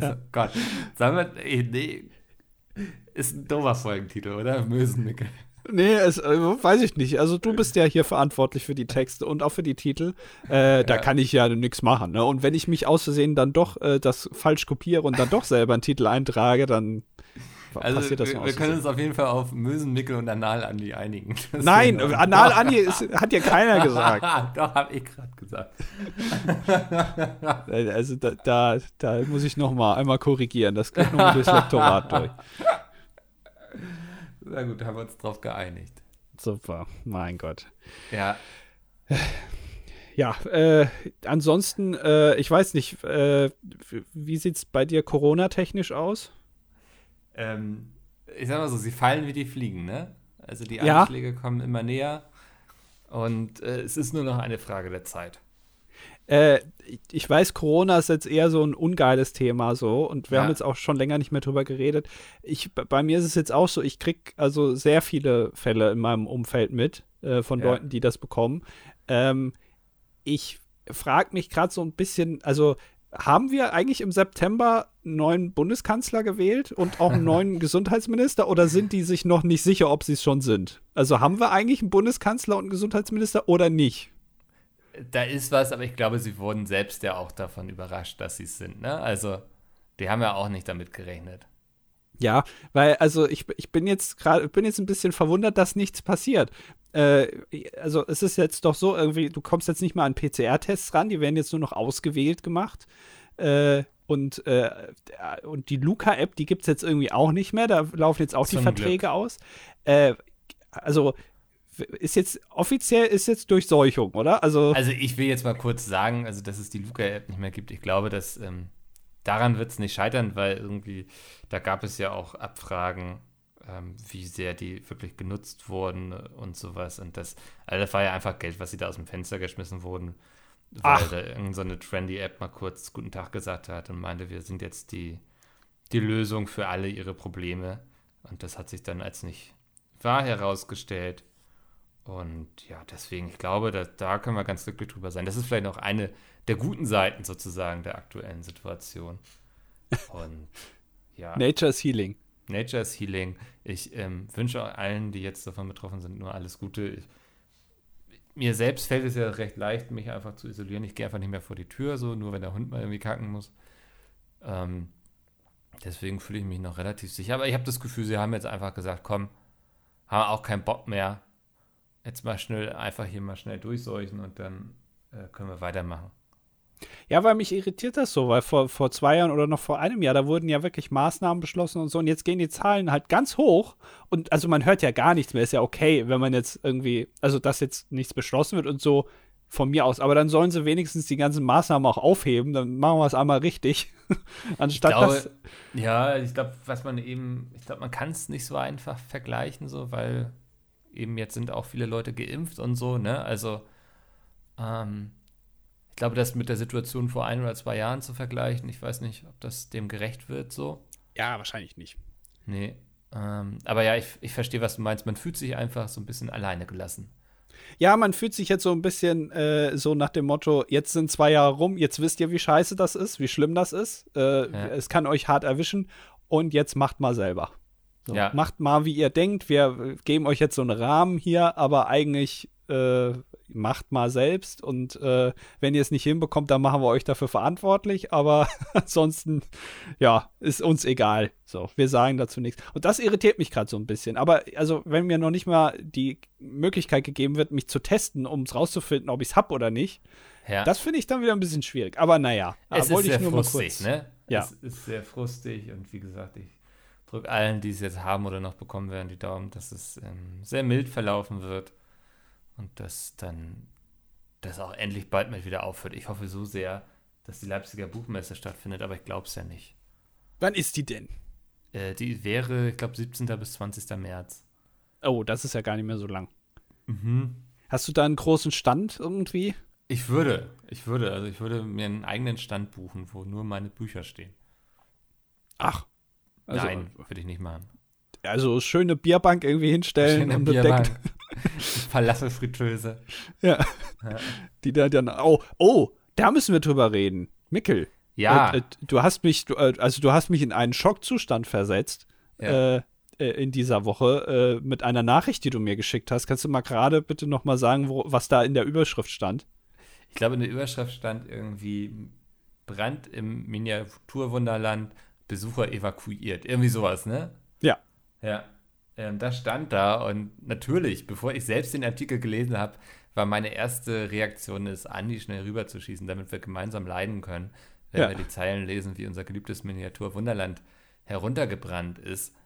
ja. Gott. Sagen wir, eh, nee, ist ein doofer Folgentitel, oder? Mösenmickel. Nee, es, äh, weiß ich nicht. Also du bist ja hier verantwortlich für die Texte und auch für die Titel. Äh, da kann ich ja nichts machen. Ne? Und wenn ich mich aus Versehen dann doch äh, das falsch kopiere und dann doch selber einen Titel eintrage, dann also passiert das wir, wir können uns auf jeden Fall auf Mösenmickel und Anal-Andi einigen. Das Nein, Anal-Andi hat ja keiner gesagt. Doch, habe ich gerade gesagt. Äh, also da, da, da muss ich noch mal einmal korrigieren. Das geht nochmal durchs Lektorat durch. Na gut, haben wir uns drauf geeinigt. Super, mein Gott. Ja. Ja, äh, ansonsten, äh, ich weiß nicht, äh, wie sieht es bei dir Corona-technisch aus? Ähm, ich sag mal so, sie fallen wie die Fliegen, ne? Also die Anschläge ja. kommen immer näher und äh, es ist nur noch eine Frage der Zeit. Äh, ich weiß, Corona ist jetzt eher so ein ungeiles Thema so und wir ja. haben jetzt auch schon länger nicht mehr drüber geredet. Ich, bei mir ist es jetzt auch so, ich kriege also sehr viele Fälle in meinem Umfeld mit äh, von ja. Leuten, die das bekommen. Ähm, ich frage mich gerade so ein bisschen, also haben wir eigentlich im September einen neuen Bundeskanzler gewählt und auch einen neuen Gesundheitsminister oder sind die sich noch nicht sicher, ob sie es schon sind? Also haben wir eigentlich einen Bundeskanzler und einen Gesundheitsminister oder nicht? Da ist was, aber ich glaube, sie wurden selbst ja auch davon überrascht, dass sie es sind. Ne? Also, die haben ja auch nicht damit gerechnet. Ja, weil, also ich, ich bin jetzt gerade, bin jetzt ein bisschen verwundert, dass nichts passiert. Äh, also es ist jetzt doch so, irgendwie, du kommst jetzt nicht mal an PCR-Tests ran, die werden jetzt nur noch ausgewählt gemacht. Äh, und, äh, und die Luca-App, die gibt es jetzt irgendwie auch nicht mehr. Da laufen jetzt auch Zum die Verträge Glück. aus. Äh, also ist jetzt offiziell ist jetzt Durchseuchung, oder? Also, also ich will jetzt mal kurz sagen, also dass es die Luca-App nicht mehr gibt. Ich glaube, dass ähm, daran wird es nicht scheitern, weil irgendwie, da gab es ja auch Abfragen, ähm, wie sehr die wirklich genutzt wurden und sowas. Und das, also das war ja einfach Geld, was sie da aus dem Fenster geschmissen wurden, weil Ach. da irgendeine so trendy App mal kurz Guten Tag gesagt hat und meinte, wir sind jetzt die, die Lösung für alle ihre Probleme. Und das hat sich dann als nicht wahr herausgestellt. Und ja, deswegen, ich glaube, da, da können wir ganz glücklich drüber sein. Das ist vielleicht auch eine der guten Seiten sozusagen der aktuellen Situation. Und ja. Nature's Healing. Nature's Healing. Ich ähm, wünsche allen, die jetzt davon betroffen sind, nur alles Gute. Ich, mir selbst fällt es ja recht leicht, mich einfach zu isolieren. Ich gehe einfach nicht mehr vor die Tür, so nur wenn der Hund mal irgendwie kacken muss. Ähm, deswegen fühle ich mich noch relativ sicher. Aber ich habe das Gefühl, sie haben jetzt einfach gesagt, komm, haben auch keinen Bock mehr. Jetzt mal schnell, einfach hier mal schnell durchseuchen und dann äh, können wir weitermachen. Ja, weil mich irritiert das so, weil vor, vor zwei Jahren oder noch vor einem Jahr, da wurden ja wirklich Maßnahmen beschlossen und so. Und jetzt gehen die Zahlen halt ganz hoch. Und also man hört ja gar nichts mehr, ist ja okay, wenn man jetzt irgendwie, also dass jetzt nichts beschlossen wird und so von mir aus, aber dann sollen sie wenigstens die ganzen Maßnahmen auch aufheben, dann machen wir es einmal richtig, anstatt ich glaube, dass Ja, ich glaube, was man eben, ich glaube, man kann es nicht so einfach vergleichen, so, weil eben jetzt sind auch viele Leute geimpft und so, ne, also ähm, glaube, das mit der Situation vor ein oder zwei Jahren zu vergleichen, ich weiß nicht, ob das dem gerecht wird so. Ja, wahrscheinlich nicht. Nee. Ähm, aber ja, ich, ich verstehe, was du meinst. Man fühlt sich einfach so ein bisschen alleine gelassen. Ja, man fühlt sich jetzt so ein bisschen äh, so nach dem Motto, jetzt sind zwei Jahre rum, jetzt wisst ihr, wie scheiße das ist, wie schlimm das ist. Äh, ja. Es kann euch hart erwischen und jetzt macht mal selber. So, ja. Macht mal, wie ihr denkt. Wir geben euch jetzt so einen Rahmen hier, aber eigentlich äh, macht mal selbst und äh, wenn ihr es nicht hinbekommt, dann machen wir euch dafür verantwortlich, aber ansonsten, ja, ist uns egal. So, wir sagen dazu nichts. Und das irritiert mich gerade so ein bisschen. Aber also, wenn mir noch nicht mal die Möglichkeit gegeben wird, mich zu testen, um es rauszufinden, ob ich es habe oder nicht, ja. das finde ich dann wieder ein bisschen schwierig. Aber naja, es wollte ist sehr frustig, ne? Ja. Es ist sehr frustig und wie gesagt, ich drücke allen, die es jetzt haben oder noch bekommen werden, die Daumen, dass es ähm, sehr mild verlaufen wird und dass dann das auch endlich bald mal wieder aufhört. Ich hoffe so sehr, dass die Leipziger Buchmesse stattfindet, aber ich glaube es ja nicht. Wann ist die denn? Äh, die wäre, ich glaube, 17. bis 20. März. Oh, das ist ja gar nicht mehr so lang. Mhm. Hast du da einen großen Stand irgendwie? Ich würde, ich würde, also ich würde mir einen eigenen Stand buchen, wo nur meine Bücher stehen. Ach. Also, Nein, würde ich nicht machen. Also schöne Bierbank irgendwie hinstellen schöne und Bierbank. Falafelfritteuse. Ja. ja. Die da dann, oh, oh, da müssen wir drüber reden. Mickel. Ja. Äh, äh, du hast mich, du, äh, also du hast mich in einen Schockzustand versetzt. Ja. Äh, äh in dieser Woche äh, mit einer Nachricht, die du mir geschickt hast. Kannst du mal gerade bitte noch mal sagen, wo, was da in der Überschrift stand? Ich glaube, in der Überschrift stand irgendwie Brand im Miniaturwunderland, Besucher evakuiert. Irgendwie sowas, ne? Ja. Ja. Ähm, das stand da und natürlich, bevor ich selbst den Artikel gelesen habe, war meine erste Reaktion, es Andi schnell rüberzuschießen, damit wir gemeinsam leiden können, wenn ja. wir die Zeilen lesen, wie unser geliebtes Miniatur Wunderland heruntergebrannt ist.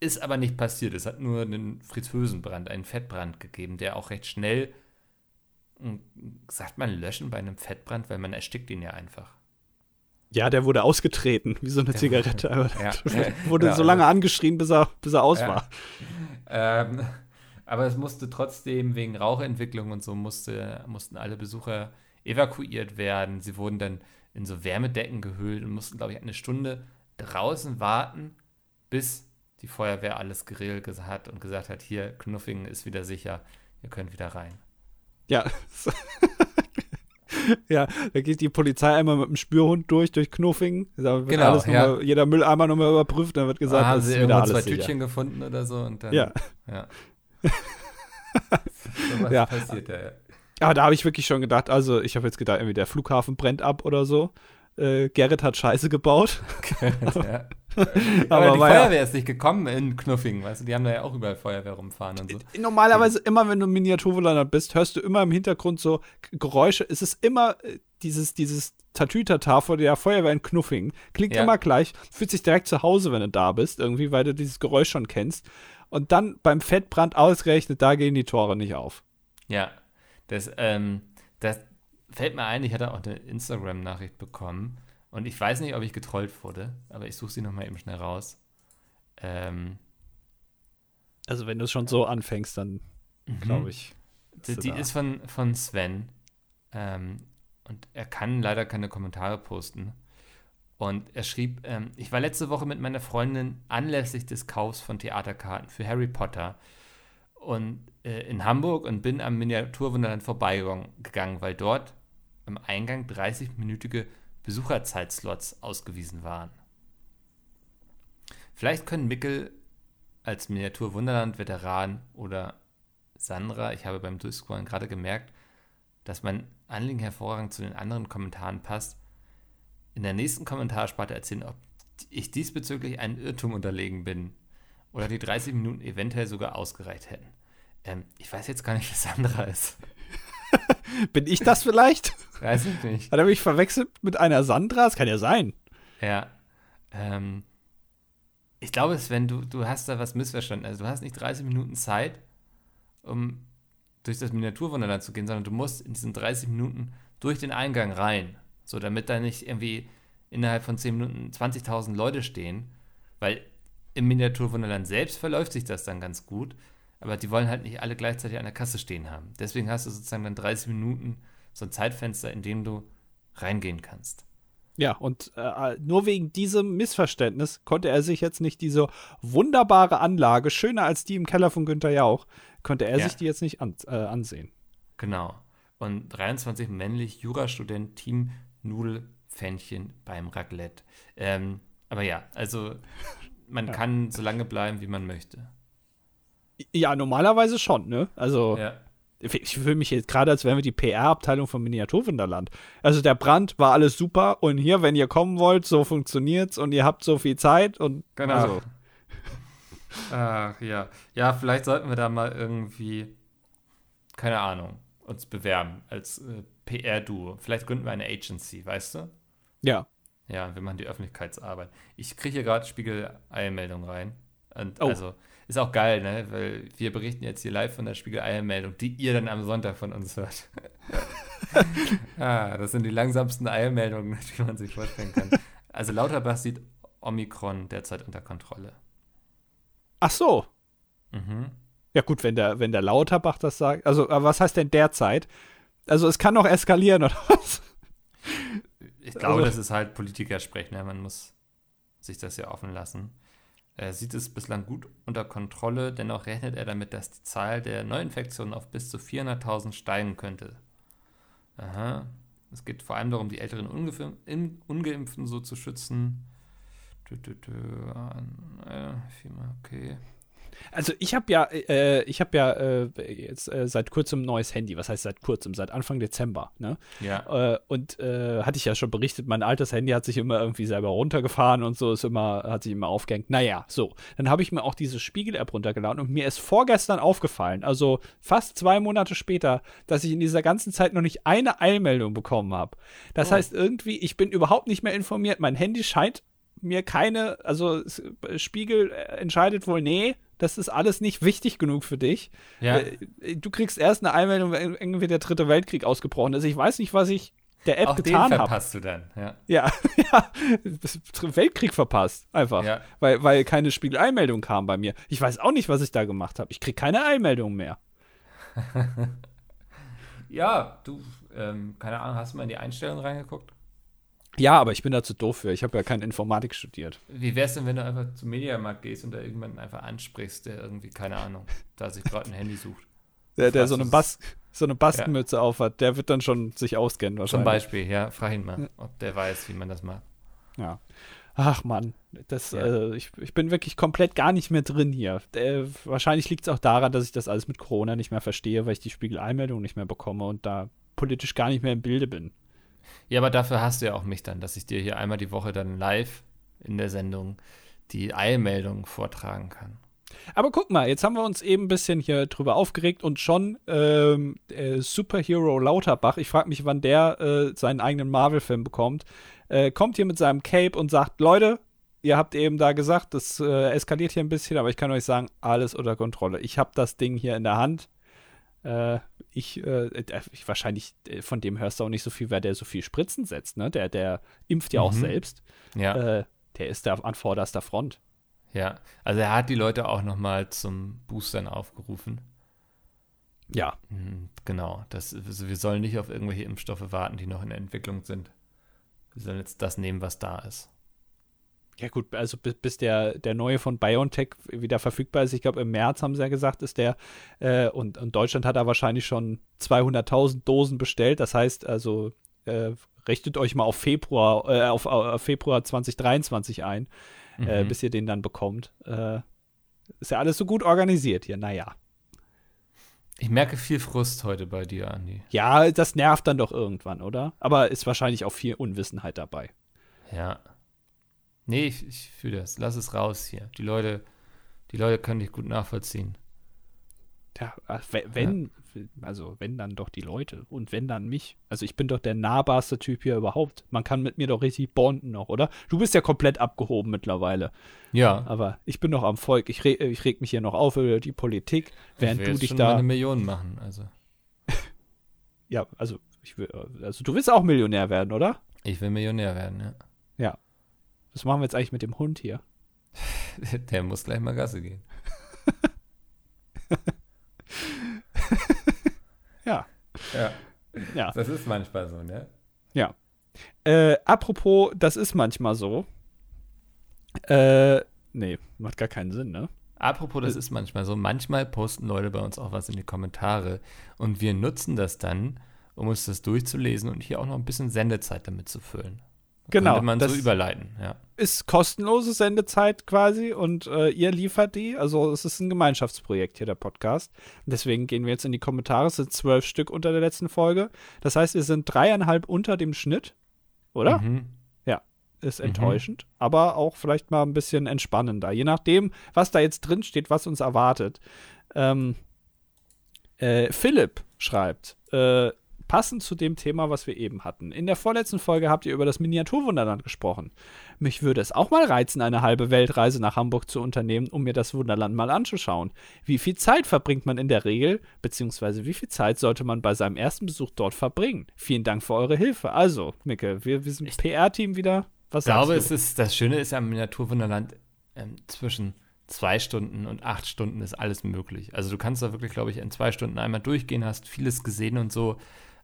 Ist aber nicht passiert. Es hat nur einen Fritösenbrand, einen Fettbrand gegeben, der auch recht schnell, hm, sagt man löschen bei einem Fettbrand, weil man erstickt ihn ja einfach. Ja, der wurde ausgetreten, wie so eine Zigarette. ja. wurde ja, so lange angeschrien, bis er, bis er aus ja. war. Ähm, aber es musste trotzdem wegen Rauchentwicklung und so musste, mussten alle Besucher evakuiert werden. Sie wurden dann in so Wärmedecken gehüllt und mussten, glaube ich, eine Stunde draußen warten, bis die Feuerwehr alles geregelt hat und gesagt hat, hier, Knuffingen ist wieder sicher, ihr könnt wieder rein. Ja, ja, da geht die Polizei einmal mit dem Spürhund durch, durch Knuffing. Da wird genau, alles ja. mal, jeder Mülleimer nochmal überprüft, dann wird gesagt, ah, haben sie irgendwo zwei sicher. Tütchen gefunden oder so und dann. Ja. Ja. so ja. passiert da, ja. Aber da habe ich wirklich schon gedacht, also ich habe jetzt gedacht, irgendwie der Flughafen brennt ab oder so. Äh, Gerrit hat Scheiße gebaut. Gerrit, ja. aber, aber die Feuerwehr ja. ist nicht gekommen in Knuffing, weißt du, die haben da ja auch überall Feuerwehr rumfahren und so. Normalerweise immer, wenn du im Miniaturwunderland bist, hörst du immer im Hintergrund so Geräusche. Es ist immer äh, dieses, dieses Tatütata vor der Feuerwehr in Knuffing. Klingt ja. immer gleich, fühlt sich direkt zu Hause, wenn du da bist, irgendwie, weil du dieses Geräusch schon kennst. Und dann beim Fettbrand ausgerechnet, da gehen die Tore nicht auf. Ja, das, ähm, das fällt mir ein, ich hatte auch eine Instagram-Nachricht bekommen und ich weiß nicht, ob ich getrollt wurde, aber ich suche sie nochmal eben schnell raus. Ähm, also wenn du es schon so anfängst, dann mhm. glaube ich. Die, die ist von, von Sven. Ähm, und er kann leider keine Kommentare posten. Und er schrieb, ähm, ich war letzte Woche mit meiner Freundin anlässlich des Kaufs von Theaterkarten für Harry Potter und äh, in Hamburg und bin am Miniaturwunderland vorbeigegangen, weil dort am Eingang 30-minütige Besucherzeitslots ausgewiesen waren. Vielleicht können Mickel als Miniaturwunderland-Veteran oder Sandra, ich habe beim Durchscrollen gerade gemerkt, dass mein Anliegen hervorragend zu den anderen Kommentaren passt, in der nächsten Kommentarsparte erzählen, ob ich diesbezüglich einen Irrtum unterlegen bin oder die 30 Minuten eventuell sogar ausgereicht hätten. Ähm, ich weiß jetzt gar nicht, wer Sandra ist. Bin ich das vielleicht? Weiß ich nicht. Hat er mich verwechselt mit einer Sandra? Das kann ja sein. Ja. Ähm, ich glaube, Sven, du, du hast da was missverstanden. Also du hast nicht 30 Minuten Zeit, um durch das Miniaturwunderland zu gehen, sondern du musst in diesen 30 Minuten durch den Eingang rein. So, damit da nicht irgendwie innerhalb von 10 Minuten 20.000 Leute stehen. Weil im Miniaturwunderland selbst verläuft sich das dann ganz gut. Aber die wollen halt nicht alle gleichzeitig an der Kasse stehen haben. Deswegen hast du sozusagen dann 30 Minuten so ein Zeitfenster, in dem du reingehen kannst. Ja, und äh, nur wegen diesem Missverständnis konnte er sich jetzt nicht diese wunderbare Anlage, schöner als die im Keller von Günther Jauch, konnte er ja. sich die jetzt nicht an, äh, ansehen. Genau. Und 23 männlich Jurastudent Team Nudelfännchen beim Raclette. Ähm, aber ja, also man ja. kann so lange bleiben, wie man möchte. Ja, normalerweise schon, ne? Also. Ja. Ich fühle mich jetzt gerade, als wären wir die PR-Abteilung von Miniaturwunderland. Also der Brand war alles super und hier, wenn ihr kommen wollt, so funktioniert's und ihr habt so viel Zeit und genau. Also. Ach ja. Ja, vielleicht sollten wir da mal irgendwie, keine Ahnung, uns bewerben als äh, PR-Duo. Vielleicht gründen wir eine Agency, weißt du? Ja. Ja, wir machen die Öffentlichkeitsarbeit. Ich kriege hier gerade Spiegel-Eilmeldung rein. Und oh. also ist auch geil, ne? Weil wir berichten jetzt hier live von der Spiegel-Eilmeldung, die ihr dann am Sonntag von uns hört. ah, das sind die langsamsten Eilmeldungen, die man sich vorstellen kann. Also Lauterbach sieht Omikron derzeit unter Kontrolle. Ach so. Mhm. Ja, gut, wenn der, wenn der Lauterbach das sagt. Also, aber was heißt denn derzeit? Also, es kann noch eskalieren, oder was? Ich glaube, also. das ist halt Politikersprech, ne? Man muss sich das ja offen lassen. Er sieht es bislang gut unter Kontrolle, dennoch rechnet er damit, dass die Zahl der Neuinfektionen auf bis zu 400.000 steigen könnte. Aha. Es geht vor allem darum, die älteren Ungeimpften so zu schützen. Okay. Also ich habe ja, äh, ich habe ja äh, jetzt äh, seit kurzem ein neues Handy. Was heißt seit kurzem? Seit Anfang Dezember. Ne? Ja. Äh, und äh, hatte ich ja schon berichtet, mein altes Handy hat sich immer irgendwie selber runtergefahren und so ist immer, hat sich immer aufgehängt. Naja, so. Dann habe ich mir auch diese Spiegel-App runtergeladen und mir ist vorgestern aufgefallen, also fast zwei Monate später, dass ich in dieser ganzen Zeit noch nicht eine Eilmeldung bekommen habe. Das oh. heißt irgendwie, ich bin überhaupt nicht mehr informiert. Mein Handy scheint mir keine, also Spiegel entscheidet wohl, nee, das ist alles nicht wichtig genug für dich. Ja. Äh, du kriegst erst eine Einmeldung, wenn irgendwie der dritte Weltkrieg ausgebrochen ist. Ich weiß nicht, was ich der App Auch getan habe. verpasst hab. du dann, ja. Ja, ja. Weltkrieg verpasst, einfach. Ja. Weil, weil keine Spiegel-Einmeldung kam bei mir. Ich weiß auch nicht, was ich da gemacht habe. Ich kriege keine Einmeldung mehr. ja, du, ähm, keine Ahnung, hast du mal in die Einstellungen reingeguckt? Ja, aber ich bin da zu doof für. Ich habe ja keine Informatik studiert. Wie wär's denn, wenn du einfach zum Mediamarkt gehst und da irgendjemanden einfach ansprichst, der irgendwie, keine Ahnung, da sich gerade ein Handy sucht? Der, der so eine, Bas so eine Bastenmütze ja. aufhat, der wird dann schon sich auskennen wahrscheinlich. Zum Beispiel, ja, frag ihn mal, ob der weiß, wie man das macht. Ja. Ach Mann, das, ja. äh, ich, ich bin wirklich komplett gar nicht mehr drin hier. Äh, wahrscheinlich liegt es auch daran, dass ich das alles mit Corona nicht mehr verstehe, weil ich die Spiegel-Einmeldung nicht mehr bekomme und da politisch gar nicht mehr im Bilde bin. Ja, aber dafür hast du ja auch mich dann, dass ich dir hier einmal die Woche dann live in der Sendung die Eilmeldung vortragen kann. Aber guck mal, jetzt haben wir uns eben ein bisschen hier drüber aufgeregt und schon ähm, äh, Superhero Lauterbach, ich frage mich, wann der äh, seinen eigenen Marvel-Film bekommt, äh, kommt hier mit seinem Cape und sagt, Leute, ihr habt eben da gesagt, das äh, eskaliert hier ein bisschen, aber ich kann euch sagen, alles unter Kontrolle. Ich habe das Ding hier in der Hand. Äh, ich, äh, ich, wahrscheinlich, von dem hörst du auch nicht so viel, wer der so viel Spritzen setzt, ne? Der, der impft ja mhm. auch selbst. Ja. der ist da an vorderster Front. Ja, also er hat die Leute auch nochmal zum Boostern aufgerufen. Ja. Mhm, genau. Das, also wir sollen nicht auf irgendwelche Impfstoffe warten, die noch in der Entwicklung sind. Wir sollen jetzt das nehmen, was da ist. Ja, gut, also bis, bis der, der neue von BioNTech wieder verfügbar ist, ich glaube, im März haben sie ja gesagt, ist der. Äh, und, und Deutschland hat da wahrscheinlich schon 200.000 Dosen bestellt. Das heißt, also äh, rechnet euch mal auf Februar, äh, auf, auf Februar 2023 ein äh, mhm. bis ihr den dann bekommt. Äh, ist ja alles so gut organisiert hier, naja. Ich merke viel Frust heute bei dir, Andi. Ja, das nervt dann doch irgendwann, oder? Aber ist wahrscheinlich auch viel Unwissenheit dabei. Ja. Nee, ich, ich fühle das. Lass es raus hier. Die Leute, die Leute können dich gut nachvollziehen. Ja, äh, wenn, ja. also wenn dann doch die Leute und wenn dann mich. Also ich bin doch der nahbarste Typ hier überhaupt. Man kann mit mir doch richtig bonden noch, oder? Du bist ja komplett abgehoben mittlerweile. Ja. Aber ich bin noch am Volk. Ich, re ich reg mich hier noch auf über die Politik, während ich will du dich schon da. eine Million machen, also. ja, also ich will, also du willst auch Millionär werden, oder? Ich will Millionär werden, ja. Ja. Was machen wir jetzt eigentlich mit dem Hund hier? Der muss gleich mal Gasse gehen. ja. Ja. Ja. Das ist manchmal so, ne? Ja. Äh, apropos, das ist manchmal so. Äh, nee, macht gar keinen Sinn, ne? Apropos, das ist manchmal so. Manchmal posten Leute bei uns auch was in die Kommentare und wir nutzen das dann, um uns das durchzulesen und hier auch noch ein bisschen Sendezeit damit zu füllen. Genau. Könnte man so überleiten, ja. Ist kostenlose Sendezeit quasi und äh, ihr liefert die. Also es ist ein Gemeinschaftsprojekt hier, der Podcast. deswegen gehen wir jetzt in die Kommentare. Es sind zwölf Stück unter der letzten Folge. Das heißt, wir sind dreieinhalb unter dem Schnitt, oder? Mhm. Ja, ist mhm. enttäuschend, mhm. aber auch vielleicht mal ein bisschen entspannender. Je nachdem, was da jetzt drin steht, was uns erwartet. Ähm, äh, Philipp schreibt, äh, Passend zu dem Thema, was wir eben hatten. In der vorletzten Folge habt ihr über das Miniaturwunderland gesprochen. Mich würde es auch mal reizen, eine halbe Weltreise nach Hamburg zu unternehmen, um mir das Wunderland mal anzuschauen. Wie viel Zeit verbringt man in der Regel, beziehungsweise wie viel Zeit sollte man bei seinem ersten Besuch dort verbringen? Vielen Dank für eure Hilfe. Also, Micke, wir, wir sind PR-Team wieder. Was ich glaube, es ist, das Schöne ist am Miniaturwunderland ähm, zwischen zwei Stunden und acht Stunden ist alles möglich. Also du kannst da wirklich, glaube ich, in zwei Stunden einmal durchgehen, hast vieles gesehen und so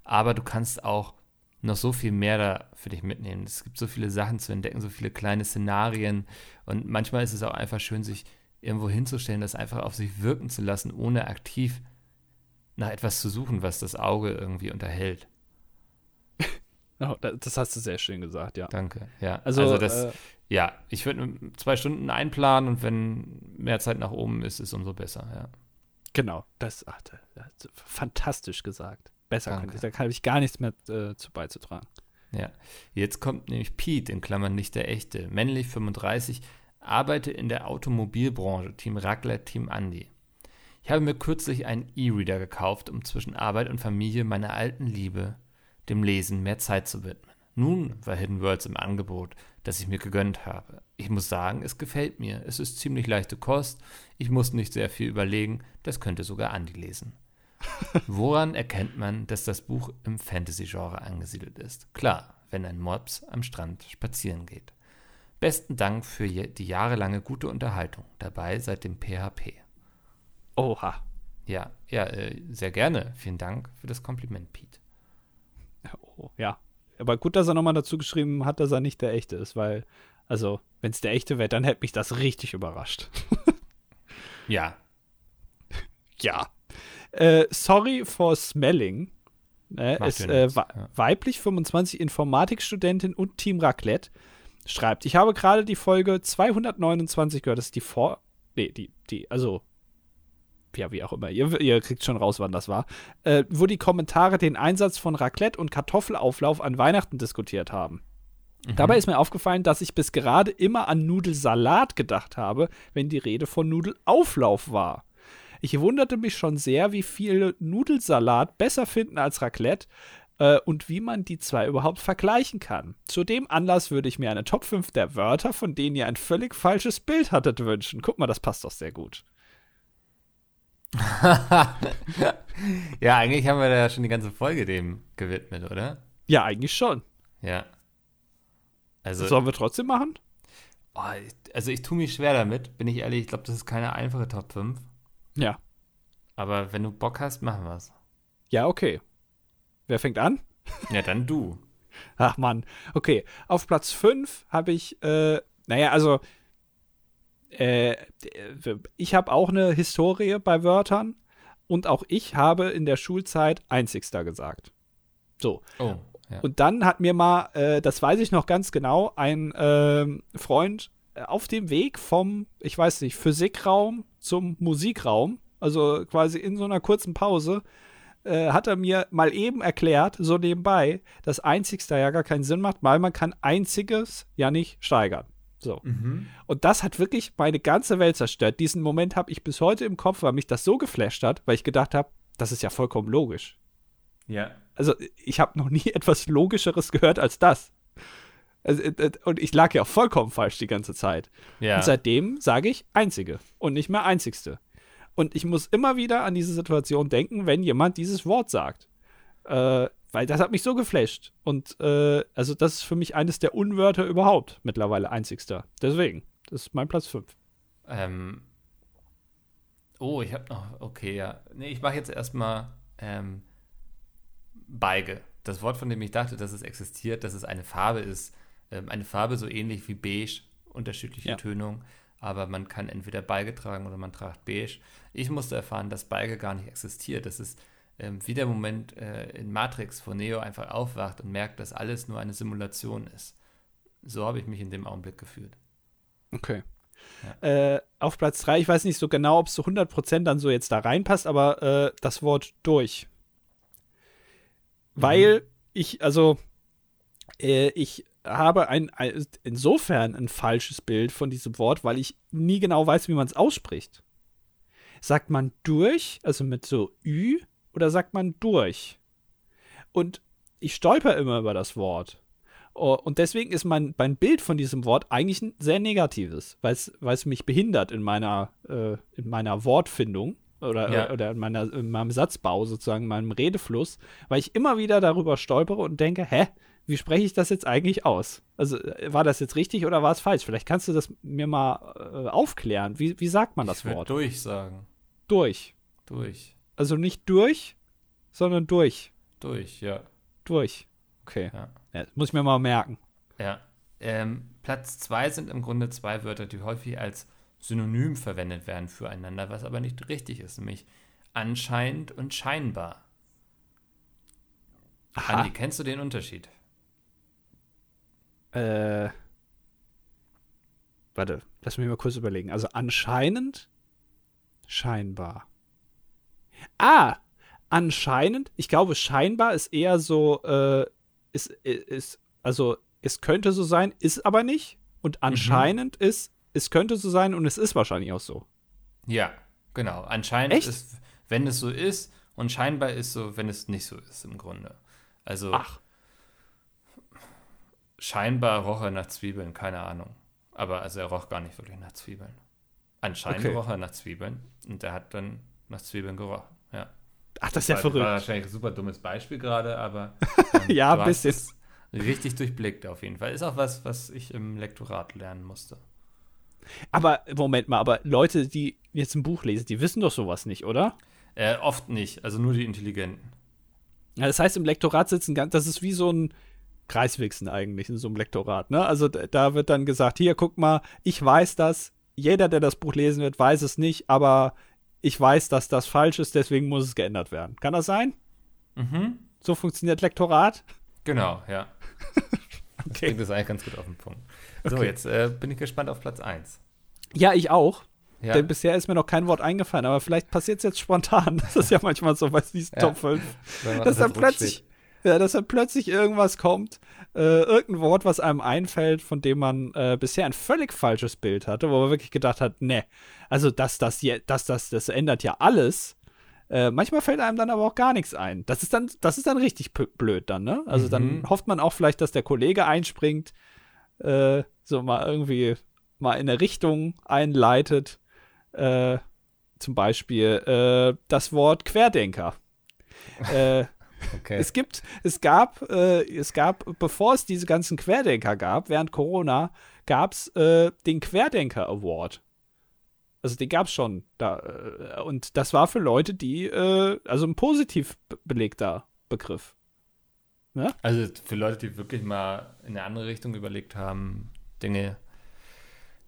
aber du kannst auch noch so viel mehr da für dich mitnehmen. Es gibt so viele Sachen zu entdecken, so viele kleine Szenarien und manchmal ist es auch einfach schön, sich irgendwo hinzustellen, das einfach auf sich wirken zu lassen, ohne aktiv nach etwas zu suchen, was das Auge irgendwie unterhält. Oh, das hast du sehr schön gesagt, ja. Danke, ja. Also, also das, äh, ja, ich würde zwei Stunden einplanen und wenn mehr Zeit nach oben ist, ist umso besser, ja. Genau, das, ach, das fantastisch gesagt besser Danke. könnte. Da habe ich gar nichts mehr äh, zu beizutragen. Ja, jetzt kommt nämlich Pete, in Klammern nicht der echte, männlich 35, arbeite in der Automobilbranche, Team Raclette, Team Andy. Ich habe mir kürzlich einen E-Reader gekauft, um zwischen Arbeit und Familie meiner alten Liebe, dem Lesen, mehr Zeit zu widmen. Nun war Hidden Worlds im Angebot, das ich mir gegönnt habe. Ich muss sagen, es gefällt mir. Es ist ziemlich leichte Kost. Ich muss nicht sehr viel überlegen. Das könnte sogar Andy lesen. Woran erkennt man, dass das Buch im Fantasy-Genre angesiedelt ist? Klar, wenn ein Mops am Strand spazieren geht. Besten Dank für die jahrelange gute Unterhaltung. Dabei seit dem PHP. Oha. Ja, ja, äh, sehr gerne. Vielen Dank für das Kompliment, Pete. Oh, ja. Aber gut, dass er nochmal dazu geschrieben hat, dass er nicht der Echte ist, weil, also, wenn es der Echte wäre, dann hätte mich das richtig überrascht. ja. Ja. Äh, sorry for smelling. Äh, ist äh, ja. weiblich 25 Informatikstudentin und Team Raclette schreibt, ich habe gerade die Folge 229 gehört, das ist die vor nee, die die also ja, wie auch immer, ihr, ihr kriegt schon raus, wann das war, äh, wo die Kommentare den Einsatz von Raclette und Kartoffelauflauf an Weihnachten diskutiert haben. Mhm. Dabei ist mir aufgefallen, dass ich bis gerade immer an Nudelsalat gedacht habe, wenn die Rede von Nudelauflauf war. Ich wunderte mich schon sehr, wie viele Nudelsalat besser finden als Raclette äh, und wie man die zwei überhaupt vergleichen kann. Zu dem Anlass würde ich mir eine Top 5 der Wörter, von denen ihr ein völlig falsches Bild hattet, wünschen. Guck mal, das passt doch sehr gut. ja, eigentlich haben wir da ja schon die ganze Folge dem gewidmet, oder? Ja, eigentlich schon. Ja. Also, Sollen wir trotzdem machen? Oh, also ich tue mich schwer damit, bin ich ehrlich. Ich glaube, das ist keine einfache Top 5. Ja. Aber wenn du Bock hast, machen wir es. Ja, okay. Wer fängt an? Ja, dann du. Ach Mann. Okay, auf Platz 5 habe ich, äh, naja, also äh, ich habe auch eine Historie bei Wörtern und auch ich habe in der Schulzeit einzigster gesagt. So. Oh. Ja. Und dann hat mir mal, äh, das weiß ich noch ganz genau, ein ähm, Freund äh, auf dem Weg vom, ich weiß nicht, Physikraum zum Musikraum, also quasi in so einer kurzen Pause, äh, hat er mir mal eben erklärt, so nebenbei, dass einzigster ja gar keinen Sinn macht, weil man kann einziges ja nicht steigern. So. Mhm. Und das hat wirklich meine ganze Welt zerstört. Diesen Moment habe ich bis heute im Kopf, weil mich das so geflasht hat, weil ich gedacht habe, das ist ja vollkommen logisch. Ja. Also, ich habe noch nie etwas Logischeres gehört als das. Also, äh, äh, und ich lag ja vollkommen falsch die ganze Zeit. Ja. Und seitdem sage ich einzige und nicht mehr einzigste. Und ich muss immer wieder an diese Situation denken, wenn jemand dieses Wort sagt. Äh, weil das hat mich so geflasht. Und äh, also das ist für mich eines der Unwörter überhaupt mittlerweile einzigster. Deswegen, das ist mein Platz 5. Ähm. Oh, ich habe noch, okay, ja. Nee, ich mache jetzt erstmal ähm, Beige. Das Wort, von dem ich dachte, dass es existiert, dass es eine Farbe ist. Ähm, eine Farbe so ähnlich wie beige, unterschiedliche ja. Tönung. Aber man kann entweder Beige tragen oder man tragt beige. Ich musste erfahren, dass Beige gar nicht existiert. Das ist ähm, wie der Moment äh, in Matrix, wo Neo einfach aufwacht und merkt, dass alles nur eine Simulation ist. So habe ich mich in dem Augenblick gefühlt. Okay. Ja. Äh, auf Platz 3, ich weiß nicht so genau, ob es zu 100% dann so jetzt da reinpasst, aber äh, das Wort durch. Mhm. Weil ich, also, äh, ich habe ein, ein, insofern ein falsches Bild von diesem Wort, weil ich nie genau weiß, wie man es ausspricht. Sagt man durch, also mit so Ü, oder sagt man durch? Und ich stolper immer über das Wort. Und deswegen ist mein, mein Bild von diesem Wort eigentlich ein sehr negatives, weil es mich behindert in meiner, äh, in meiner Wortfindung oder, ja. oder in, meiner, in meinem Satzbau, sozusagen, in meinem Redefluss, weil ich immer wieder darüber stolpere und denke, hä, wie spreche ich das jetzt eigentlich aus? Also äh, war das jetzt richtig oder war es falsch? Vielleicht kannst du das mir mal äh, aufklären. Wie, wie sagt man das ich Wort? Durch sagen. Durch. Durch. Also nicht durch, sondern durch. Durch, ja. Durch. Okay. Ja. Ja, muss ich mir mal merken. Ja. Ähm, Platz zwei sind im Grunde zwei Wörter, die häufig als Synonym verwendet werden füreinander, was aber nicht richtig ist, nämlich anscheinend und scheinbar. Aha. Andi, kennst du den Unterschied? Äh. Warte, lass mich mal kurz überlegen. Also anscheinend, scheinbar. Ah, anscheinend, ich glaube, scheinbar ist eher so, äh, ist, ist, also es könnte so sein, ist aber nicht. Und mhm. anscheinend mhm. ist, es könnte so sein und es ist wahrscheinlich auch so. Ja, genau. Anscheinend Echt? ist, wenn es so ist und scheinbar ist so, wenn es nicht so ist im Grunde. Also Ach. Scheinbar roch er nach Zwiebeln, keine Ahnung. Aber also er roch gar nicht wirklich nach Zwiebeln. Anscheinend okay. roch er nach Zwiebeln und er hat dann nach Zwiebeln gerochen. Ja. Ach, das ist ja war, verrückt. War wahrscheinlich ein super dummes Beispiel gerade, aber ähm, ja, ein bisschen. Richtig durchblickt auf jeden Fall. Ist auch was, was ich im Lektorat lernen musste. Aber, Moment mal, aber Leute, die jetzt ein Buch lesen, die wissen doch sowas nicht, oder? Äh, oft nicht, also nur die Intelligenten. Ja, das heißt, im Lektorat sitzen ganz, das ist wie so ein Kreiswichsen eigentlich in so einem Lektorat, ne? Also da wird dann gesagt, hier, guck mal, ich weiß das, jeder, der das Buch lesen wird, weiß es nicht, aber ich weiß, dass das falsch ist, deswegen muss es geändert werden. Kann das sein? Mhm. So funktioniert Lektorat? Genau, ja. okay. Das bringt das eigentlich ganz gut auf den Punkt. So, okay. jetzt äh, bin ich gespannt auf Platz 1. Ja, ich auch. Ja. Denn bisher ist mir noch kein Wort eingefallen, aber vielleicht passiert es jetzt spontan. Das ist ja manchmal so bei diesen ja. Top 5. Dass dann plötzlich, Ja, dass dann plötzlich irgendwas kommt, äh, irgendein Wort, was einem einfällt, von dem man äh, bisher ein völlig falsches Bild hatte, wo man wirklich gedacht hat, ne, also das, das, das, das, das ändert ja alles. Äh, manchmal fällt einem dann aber auch gar nichts ein. Das ist dann, das ist dann richtig blöd dann, ne? Also mhm. dann hofft man auch vielleicht, dass der Kollege einspringt, äh, so mal irgendwie mal in eine Richtung einleitet. Äh, zum Beispiel äh, das Wort Querdenker. äh, okay. Es gibt, es gab, äh, es gab, bevor es diese ganzen Querdenker gab, während Corona, gab es äh, den Querdenker Award. Also den gab es schon da. Äh, und das war für Leute, die, äh, also ein positiv belegter Begriff. Ja? Also für Leute, die wirklich mal in eine andere Richtung überlegt haben, Dinge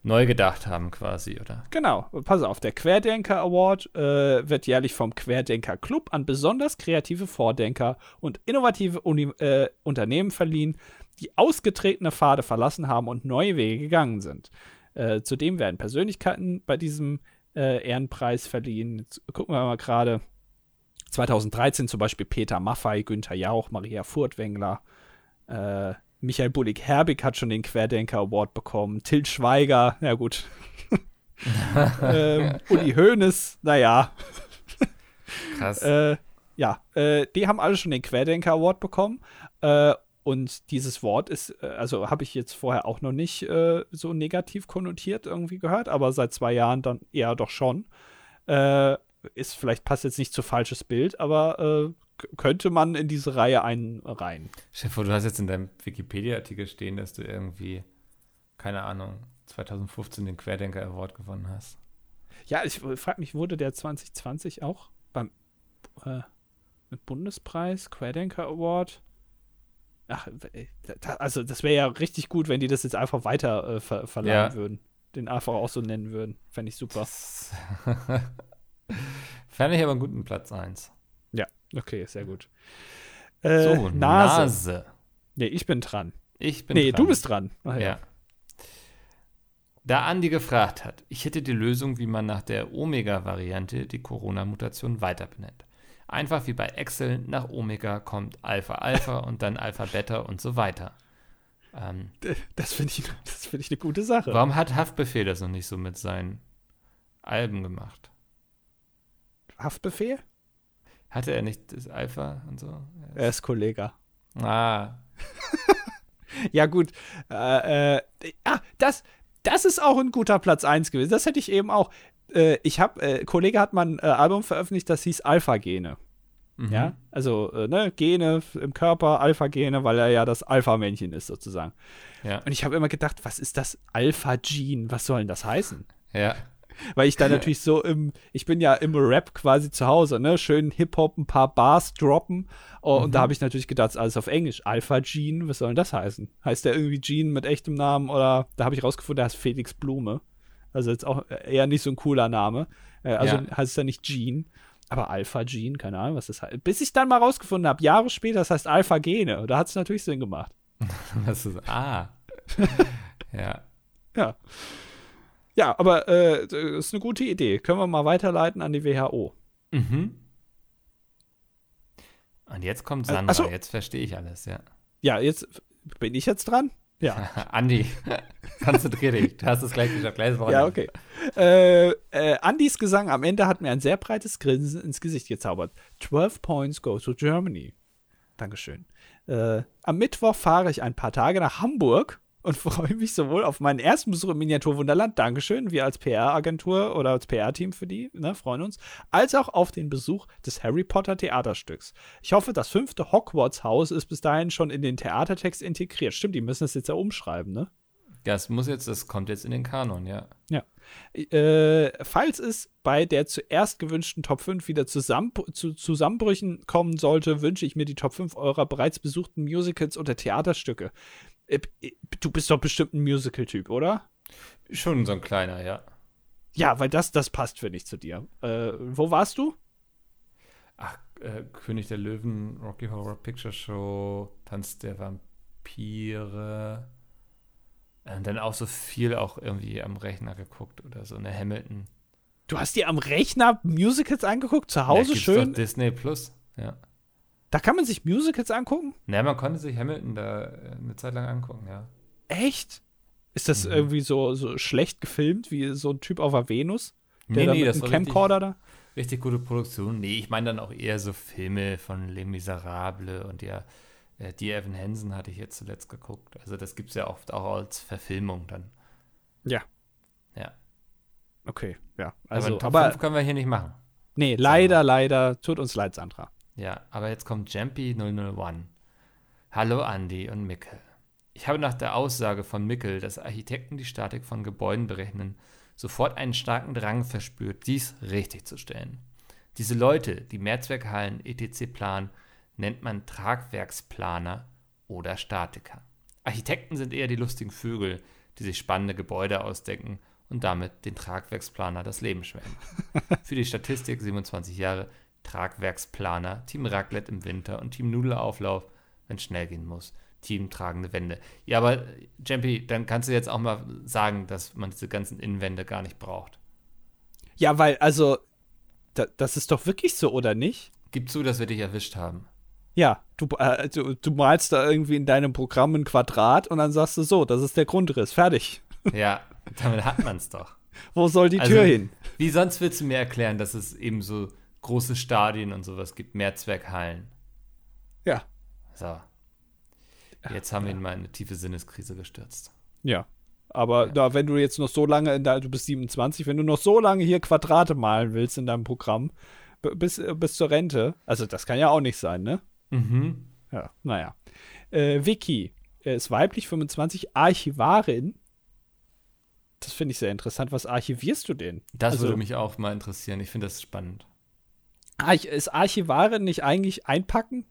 neu gedacht haben quasi, oder? Genau, pass auf, der Querdenker Award äh, wird jährlich vom Querdenker Club an besonders kreative Vordenker und innovative Uni äh, Unternehmen verliehen, die ausgetretene Pfade verlassen haben und neue Wege gegangen sind. Äh, zudem werden Persönlichkeiten bei diesem äh, Ehrenpreis verliehen. Jetzt gucken wir mal gerade. 2013 zum Beispiel Peter Maffei, Günther Jauch, Maria Furtwängler, Michael Bullig-Herbig hat schon den Querdenker Award bekommen. Til Schweiger, ja gut. ähm, Uli Hoeneß, naja. Krass. Äh, ja, äh, die haben alle schon den Querdenker Award bekommen. Äh, und dieses Wort ist, äh, also habe ich jetzt vorher auch noch nicht äh, so negativ konnotiert irgendwie gehört, aber seit zwei Jahren dann eher doch schon. Äh, ist vielleicht passt jetzt nicht zu falsches Bild, aber könnte man in diese Reihe einreihen. Chef, du hast jetzt in deinem Wikipedia-Artikel stehen, dass du irgendwie, keine Ahnung, 2015 den Querdenker Award gewonnen hast. Ja, ich frage mich, wurde der 2020 auch beim äh, Bundespreis, Querdenker Award? Ach, also das wäre ja richtig gut, wenn die das jetzt einfach weiter äh, ver verleihen ja. würden. Den einfach auch so nennen würden. Fände ich super. Fände ich aber einen guten Platz 1. Okay, sehr gut. Äh, so, Nase. Nase. Nee, ich bin dran. Ich bin nee, dran. du bist dran. Ach, ja. ja. Da Andi gefragt hat, ich hätte die Lösung, wie man nach der Omega-Variante die Corona-Mutation weiter benennt. Einfach wie bei Excel, nach Omega kommt Alpha Alpha und dann Alpha Beta und so weiter. Ähm, das finde ich, find ich eine gute Sache. Warum hat Haftbefehl das noch nicht so mit seinen Alben gemacht? Haftbefehl? Hatte er nicht das Alpha und so? Er ist Kollege. Ah. ja, gut. Äh, äh, ah, das, das ist auch ein guter Platz 1 gewesen. Das hätte ich eben auch. Äh, ich habe, äh, Kollege hat mal ein äh, Album veröffentlicht, das hieß Alpha-Gene. Mhm. Ja, also, äh, ne, Gene im Körper, Alpha-Gene, weil er ja das Alpha-Männchen ist, sozusagen. Ja. Und ich habe immer gedacht, was ist das Alpha-Gene? Was soll denn das heißen? Ja weil ich da natürlich so im, ich bin ja im Rap quasi zu Hause, ne? Schön Hip-Hop, ein paar Bars droppen. Oh, mhm. Und da mhm. habe ich natürlich gedacht, alles auf Englisch. Alpha Gene, was soll denn das heißen? Heißt der irgendwie Gene mit echtem Namen oder da habe ich rausgefunden, der heißt Felix Blume. Also jetzt auch eher nicht so ein cooler Name. Äh, also ja. heißt es ja nicht Gene. Aber Alpha Gene, keine Ahnung, was das heißt. Bis ich dann mal rausgefunden habe, Jahre später, das heißt Alpha Gene. Da hat es natürlich Sinn gemacht. das ist, ah. ja. Ja. Ja, aber äh, das ist eine gute Idee. Können wir mal weiterleiten an die WHO. Mhm. Und jetzt kommt äh, Sandra, so. jetzt verstehe ich alles, ja. Ja, jetzt bin ich jetzt dran? Ja. Andi, konzentrier dich. Du hast es gleich geschafft. Gleich ja, okay. Äh, äh, Andis Gesang am Ende hat mir ein sehr breites Grinsen ins Gesicht gezaubert. 12 points go to Germany. Dankeschön. Äh, am Mittwoch fahre ich ein paar Tage nach Hamburg und freue mich sowohl auf meinen ersten Besuch im Miniaturwunderland, Dankeschön, wir als PR-Agentur oder als PR-Team für die, ne, freuen uns, als auch auf den Besuch des Harry Potter Theaterstücks. Ich hoffe, das fünfte Hogwarts-Haus ist bis dahin schon in den Theatertext integriert. Stimmt, die müssen das jetzt ja umschreiben, ne? Das muss jetzt, das kommt jetzt in den Kanon, ja. Ja. Äh, falls es bei der zuerst gewünschten Top 5 wieder zusammen, zu Zusammenbrüchen kommen sollte, wünsche ich mir die Top 5 eurer bereits besuchten Musicals oder Theaterstücke. Äh, du bist doch bestimmt ein Musical-Typ, oder? Schon so ein kleiner, ja. Ja, weil das, das passt, finde ich, zu dir. Äh, wo warst du? Ach, äh, König der Löwen, Rocky Horror Picture Show, Tanz der Vampire. Und äh, dann auch so viel auch irgendwie am Rechner geguckt oder so eine Hamilton. Du hast dir am Rechner Musicals angeguckt, zu Hause ja, schön? Disney Plus, ja. Da kann man sich Musicals angucken? Naja, man konnte sich Hamilton da äh, eine Zeit lang angucken, ja. Echt? Ist das mhm. irgendwie so, so schlecht gefilmt, wie so ein Typ auf der Venus? Der nee, da nee, das war Camcorder richtig, da? Richtig gute Produktion. Nee, ich meine dann auch eher so Filme von Les Miserables und ja, äh, die Evan Hansen hatte ich jetzt zuletzt geguckt. Also das gibt es ja oft auch als Verfilmung dann. Ja. Ja. Okay, ja. Also, aber Top aber, 5 können wir hier nicht machen. Nee, leider, leider. Tut uns leid, Sandra. Ja, aber jetzt kommt Jampy 001. Hallo Andy und Mickel. Ich habe nach der Aussage von Mickel, dass Architekten die Statik von Gebäuden berechnen, sofort einen starken Drang verspürt, dies richtig zu stellen. Diese Leute, die Mehrzweckhallen etc. planen, nennt man Tragwerksplaner oder Statiker. Architekten sind eher die lustigen Vögel, die sich spannende Gebäude ausdenken und damit den Tragwerksplaner das Leben schweren. Für die Statistik 27 Jahre Tragwerksplaner, Team Raclette im Winter und Team Nudelauflauf, wenn es schnell gehen muss. Team tragende Wände. Ja, aber Jampi, dann kannst du jetzt auch mal sagen, dass man diese ganzen Innenwände gar nicht braucht. Ja, weil, also, da, das ist doch wirklich so, oder nicht? Gib zu, dass wir dich erwischt haben. Ja, du, äh, du, du malst da irgendwie in deinem Programm ein Quadrat und dann sagst du so, das ist der Grundriss, fertig. Ja, damit hat man es doch. Wo soll die also, Tür hin? Wie sonst willst du mir erklären, dass es eben so große Stadien und sowas gibt, Mehrzweckhallen? Ja. So. Jetzt haben wir ihn mal in eine tiefe Sinneskrise gestürzt. Ja. Aber ja. da, wenn du jetzt noch so lange, in der, du bist 27, wenn du noch so lange hier Quadrate malen willst in deinem Programm, bis, bis zur Rente, also das kann ja auch nicht sein, ne? Mhm. Ja, naja. Äh, Vicky ist weiblich, 25, Archivarin. Das finde ich sehr interessant. Was archivierst du denn? Das also, würde mich auch mal interessieren. Ich finde das spannend. Ist Archivarin nicht eigentlich einpacken?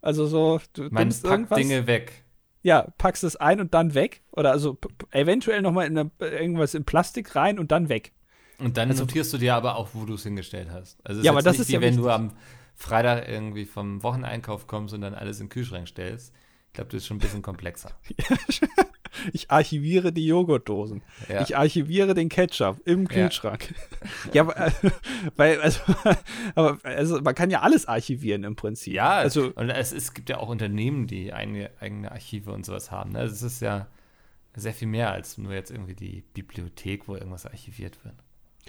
Also so, du Man nimmst packt irgendwas, Dinge weg. Ja, packst es ein und dann weg. Oder also eventuell noch mal in eine, irgendwas in Plastik rein und dann weg. Und dann also, notierst du dir aber auch, wo du es hingestellt hast. Also ja, aber das ist wie ja wenn wichtig. du am Freitag irgendwie vom Wocheneinkauf kommst und dann alles in den Kühlschrank stellst. Ich glaube, das ist schon ein bisschen komplexer. ich archiviere die Joghurtdosen. Ja. Ich archiviere den Ketchup im Kühlschrank. Ja, ja äh, weil, also, aber, also, man kann ja alles archivieren im Prinzip. Ja, also, und es, es gibt ja auch Unternehmen, die eigene, eigene Archive und sowas haben. Ne? Also es ist ja sehr viel mehr als nur jetzt irgendwie die Bibliothek, wo irgendwas archiviert wird.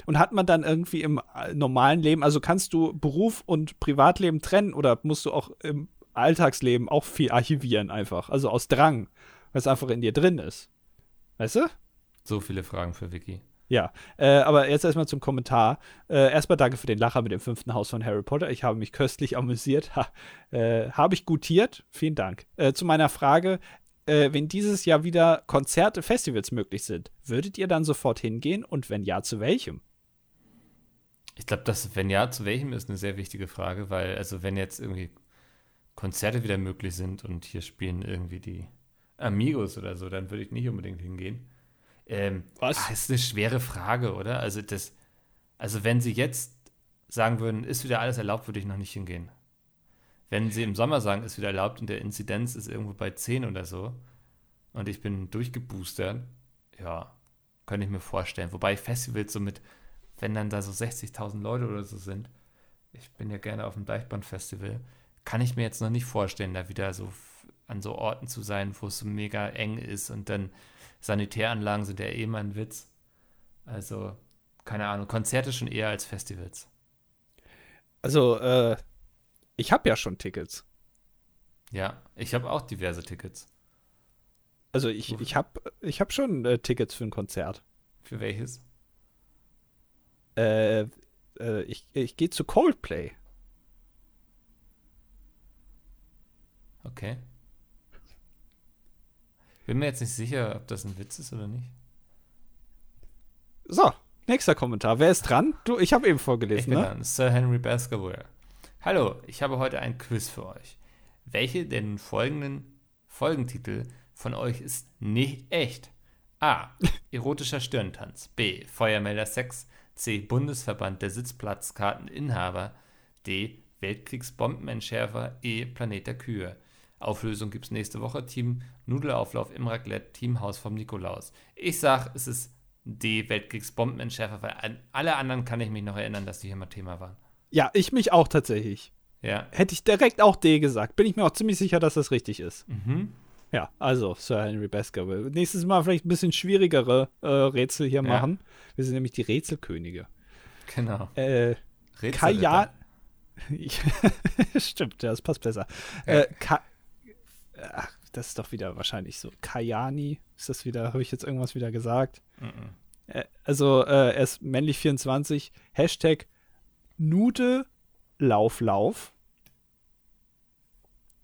Und hat man dann irgendwie im äh, normalen Leben, also kannst du Beruf und Privatleben trennen oder musst du auch im Alltagsleben auch viel archivieren einfach? Also aus Drang, weil es einfach in dir drin ist. Weißt du? So viele Fragen für Vicky. Ja, äh, aber jetzt erstmal zum Kommentar. Äh, erstmal danke für den Lacher mit dem fünften Haus von Harry Potter. Ich habe mich köstlich amüsiert. Ha, äh, habe ich gutiert. Vielen Dank. Äh, zu meiner Frage, äh, wenn dieses Jahr wieder Konzerte, Festivals möglich sind, würdet ihr dann sofort hingehen und wenn ja, zu welchem? Ich glaube, dass, wenn ja, zu welchem ist eine sehr wichtige Frage, weil, also, wenn jetzt irgendwie Konzerte wieder möglich sind und hier spielen irgendwie die Amigos oder so, dann würde ich nicht unbedingt hingehen. Ähm, Was? Das ist eine schwere Frage, oder? Also, das, also, wenn sie jetzt sagen würden, ist wieder alles erlaubt, würde ich noch nicht hingehen. Wenn sie im Sommer sagen, ist wieder erlaubt und der Inzidenz ist irgendwo bei 10 oder so und ich bin durchgeboostert, ja, könnte ich mir vorstellen. Wobei Festivals so mit wenn dann da so 60.000 Leute oder so sind, ich bin ja gerne auf dem Deichbrand-Festival, kann ich mir jetzt noch nicht vorstellen, da wieder so an so Orten zu sein, wo es so mega eng ist und dann Sanitäranlagen sind ja eh mal ein Witz. Also, keine Ahnung, Konzerte schon eher als Festivals. Also, äh, ich habe ja schon Tickets. Ja, ich habe auch diverse Tickets. Also ich, ich habe ich hab schon äh, Tickets für ein Konzert. Für welches? Äh, äh, ich, ich gehe zu Coldplay. Okay. Bin mir jetzt nicht sicher, ob das ein Witz ist oder nicht. So, nächster Kommentar. Wer ist dran? Du, ich habe eben vorgelesen, ich bin ne? Dran. Sir Henry Baskerville. Hallo, ich habe heute ein Quiz für euch. Welche der folgenden Folgentitel von euch ist nicht echt? A. Erotischer Stirntanz. B. Feuermelder Sex. C. Bundesverband der Sitzplatzkarteninhaber. D. Weltkriegsbombenentschärfer. E. Planet der Kühe. Auflösung gibt es nächste Woche. Team Nudelauflauf im Raclette, Team Haus vom Nikolaus. Ich sag, es ist D. Weltkriegsbombenentschärfer, weil an alle anderen kann ich mich noch erinnern, dass die hier mal Thema waren. Ja, ich mich auch tatsächlich. Ja. Hätte ich direkt auch D gesagt. Bin ich mir auch ziemlich sicher, dass das richtig ist. Mhm. Ja, also Sir Henry Baskerville. Nächstes Mal vielleicht ein bisschen schwierigere äh, Rätsel hier ja. machen. Wir sind nämlich die Rätselkönige. Genau. Äh, Kaya Stimmt, ja, das passt besser. Ja. Äh, Ach, das ist doch wieder wahrscheinlich so. Kayani, ist das wieder, habe ich jetzt irgendwas wieder gesagt? Mhm. Äh, also, äh, er ist männlich 24. Hashtag Nude Lauf Lauf.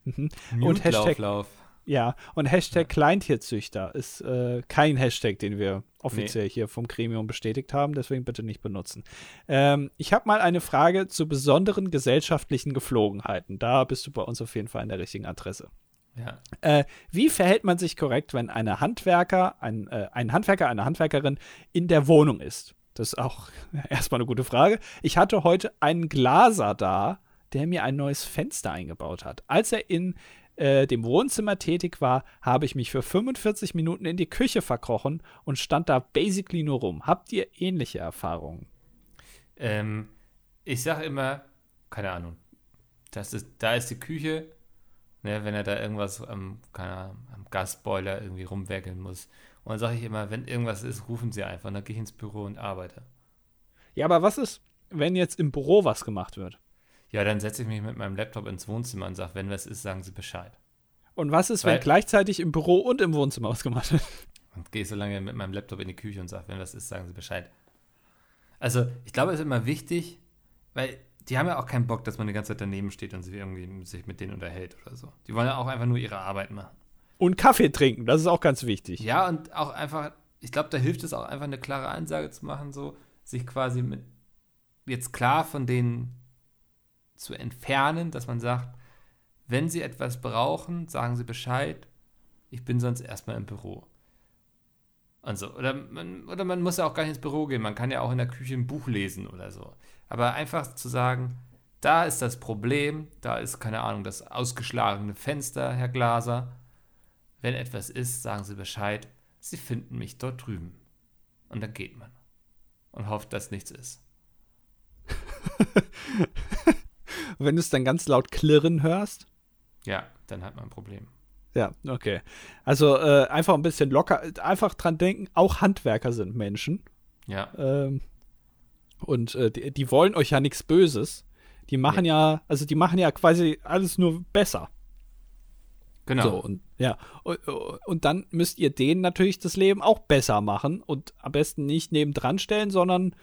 Mhm. Und Hashtag Lauf, Lauf. Ja, und Hashtag ja. Kleintierzüchter ist äh, kein Hashtag, den wir offiziell nee. hier vom Gremium bestätigt haben, deswegen bitte nicht benutzen. Ähm, ich habe mal eine Frage zu besonderen gesellschaftlichen Geflogenheiten. Da bist du bei uns auf jeden Fall an der richtigen Adresse. Ja. Äh, wie verhält man sich korrekt, wenn eine Handwerker, ein, äh, ein Handwerker, eine Handwerkerin in der Wohnung ist? Das ist auch erstmal eine gute Frage. Ich hatte heute einen Glaser da, der mir ein neues Fenster eingebaut hat. Als er in äh, dem Wohnzimmer tätig war, habe ich mich für 45 Minuten in die Küche verkrochen und stand da basically nur rum. Habt ihr ähnliche Erfahrungen? Ähm, ich sage immer, keine Ahnung, das ist, da ist die Küche, ne, wenn er da irgendwas am, keine Ahnung, am Gasboiler irgendwie rumwerkeln muss. Und dann sage ich immer, wenn irgendwas ist, rufen Sie einfach. Und dann gehe ich ins Büro und arbeite. Ja, aber was ist, wenn jetzt im Büro was gemacht wird? Ja, dann setze ich mich mit meinem Laptop ins Wohnzimmer und sage, wenn was ist, sagen Sie Bescheid. Und was ist, Weil, wenn gleichzeitig im Büro und im Wohnzimmer was gemacht wird? Und gehe so lange mit meinem Laptop in die Küche und sage, wenn was ist, sagen Sie Bescheid. Also, ich glaube, es ist immer wichtig, weil die haben ja auch keinen Bock, dass man die ganze Zeit daneben steht und sich irgendwie sich mit denen unterhält oder so. Die wollen ja auch einfach nur ihre Arbeit machen. Und Kaffee trinken, das ist auch ganz wichtig. Ja, und auch einfach, ich glaube, da hilft es auch einfach eine klare Ansage zu machen, so sich quasi mit jetzt klar von denen zu entfernen, dass man sagt, wenn Sie etwas brauchen, sagen Sie Bescheid. Ich bin sonst erstmal im Büro. Und so. Oder man, oder man muss ja auch gar nicht ins Büro gehen. Man kann ja auch in der Küche ein Buch lesen oder so. Aber einfach zu sagen, da ist das Problem, da ist, keine Ahnung, das ausgeschlagene Fenster, Herr Glaser. Wenn etwas ist, sagen Sie Bescheid. Sie finden mich dort drüben. Und dann geht man. Und hofft, dass nichts ist. wenn du es dann ganz laut klirren hörst? Ja, dann hat man ein Problem. Ja, okay. Also äh, einfach ein bisschen locker, einfach dran denken, auch Handwerker sind Menschen. Ja. Ähm, und äh, die, die, wollen euch ja nichts Böses. Die machen nee. ja, also die machen ja quasi alles nur besser. Genau. So, und, ja. Und, und, dann müsst ihr denen natürlich das Leben auch besser machen und am besten nicht nebendran stellen, sondern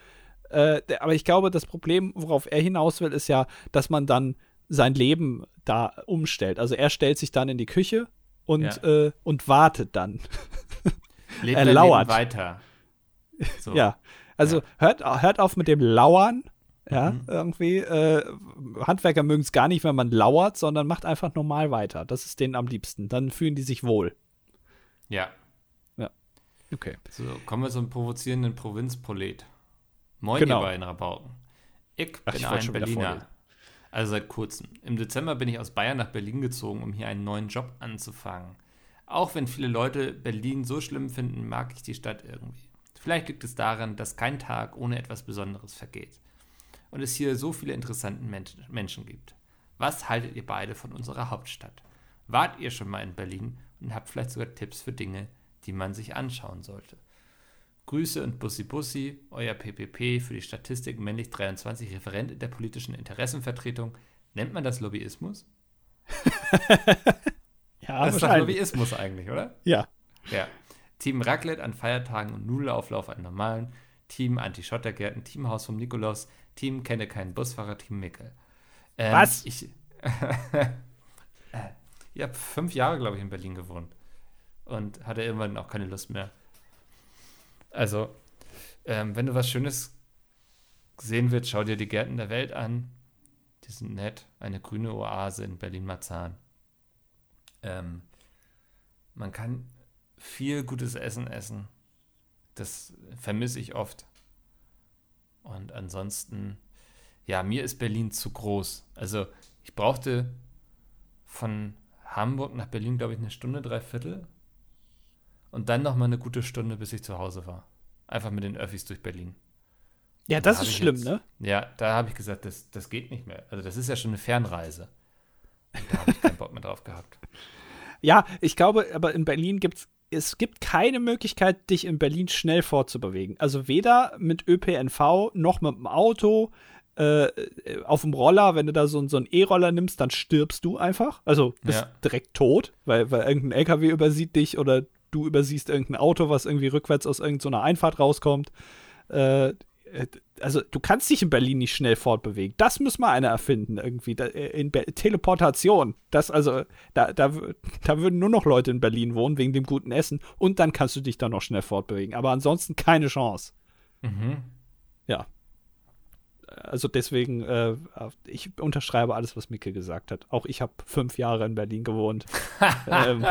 äh, aber ich glaube, das Problem, worauf er hinaus will, ist ja, dass man dann sein Leben da umstellt. Also er stellt sich dann in die Küche und, ja. äh, und wartet dann. Lebt er lauert. weiter. So. Ja, also. Hört, hört auf mit dem Lauern. Ja, mhm. irgendwie. Äh, Handwerker mögen es gar nicht, wenn man lauert, sondern macht einfach normal weiter. Das ist denen am liebsten. Dann fühlen die sich wohl. Ja. Ja. Okay. So, kommen wir zum provozierenden Provinzprolet. Moin, genau. ihr beiden Rabauken. Ich Ach, bin ich ein Berliner. Also seit kurzem. Im Dezember bin ich aus Bayern nach Berlin gezogen, um hier einen neuen Job anzufangen. Auch wenn viele Leute Berlin so schlimm finden, mag ich die Stadt irgendwie. Vielleicht liegt es daran, dass kein Tag ohne etwas Besonderes vergeht. Und es hier so viele interessante Menschen gibt. Was haltet ihr beide von unserer Hauptstadt? Wart ihr schon mal in Berlin und habt vielleicht sogar Tipps für Dinge, die man sich anschauen sollte? Grüße und Bussi Bussi, euer PPP für die Statistik männlich 23 Referent in der politischen Interessenvertretung. Nennt man das Lobbyismus? ja, das ist doch Lobbyismus eigentlich, oder? Ja. Ja. Team Raclette an Feiertagen und Nudelauflauf an normalen. Team Anti-Schottergärten, Team Haus vom Nikolaus, Team Kenne keinen Busfahrer, Team Mickel. Ähm, Was? Ich, ich habe fünf Jahre, glaube ich, in Berlin gewohnt und hatte irgendwann auch keine Lust mehr. Also, ähm, wenn du was Schönes sehen willst, schau dir die Gärten der Welt an. Die sind nett. Eine grüne Oase in Berlin-Marzahn. Ähm, man kann viel gutes Essen essen. Das vermisse ich oft. Und ansonsten, ja, mir ist Berlin zu groß. Also, ich brauchte von Hamburg nach Berlin, glaube ich, eine Stunde, drei Viertel und dann noch mal eine gute Stunde, bis ich zu Hause war. Einfach mit den Öffis durch Berlin. Ja, das da ist schlimm, jetzt, ne? Ja, da habe ich gesagt, das, das geht nicht mehr. Also das ist ja schon eine Fernreise. Und da habe ich keinen Bock mehr drauf gehabt. Ja, ich glaube, aber in Berlin gibt es es gibt keine Möglichkeit, dich in Berlin schnell fortzubewegen. Also weder mit ÖPNV noch mit dem Auto. Äh, auf dem Roller, wenn du da so, so einen E-Roller nimmst, dann stirbst du einfach. Also bist ja. direkt tot, weil, weil irgendein LKW übersieht dich oder du übersiehst irgendein Auto, was irgendwie rückwärts aus irgendeiner Einfahrt rauskommt. Äh, äh, also du kannst dich in Berlin nicht schnell fortbewegen. Das muss mal einer erfinden irgendwie. Da, äh, in Be Teleportation. Das also, da, da, da würden nur noch Leute in Berlin wohnen wegen dem guten Essen und dann kannst du dich da noch schnell fortbewegen. Aber ansonsten keine Chance. Mhm. Ja. Also deswegen, äh, ich unterschreibe alles, was Micke gesagt hat. Auch ich habe fünf Jahre in Berlin gewohnt. ähm,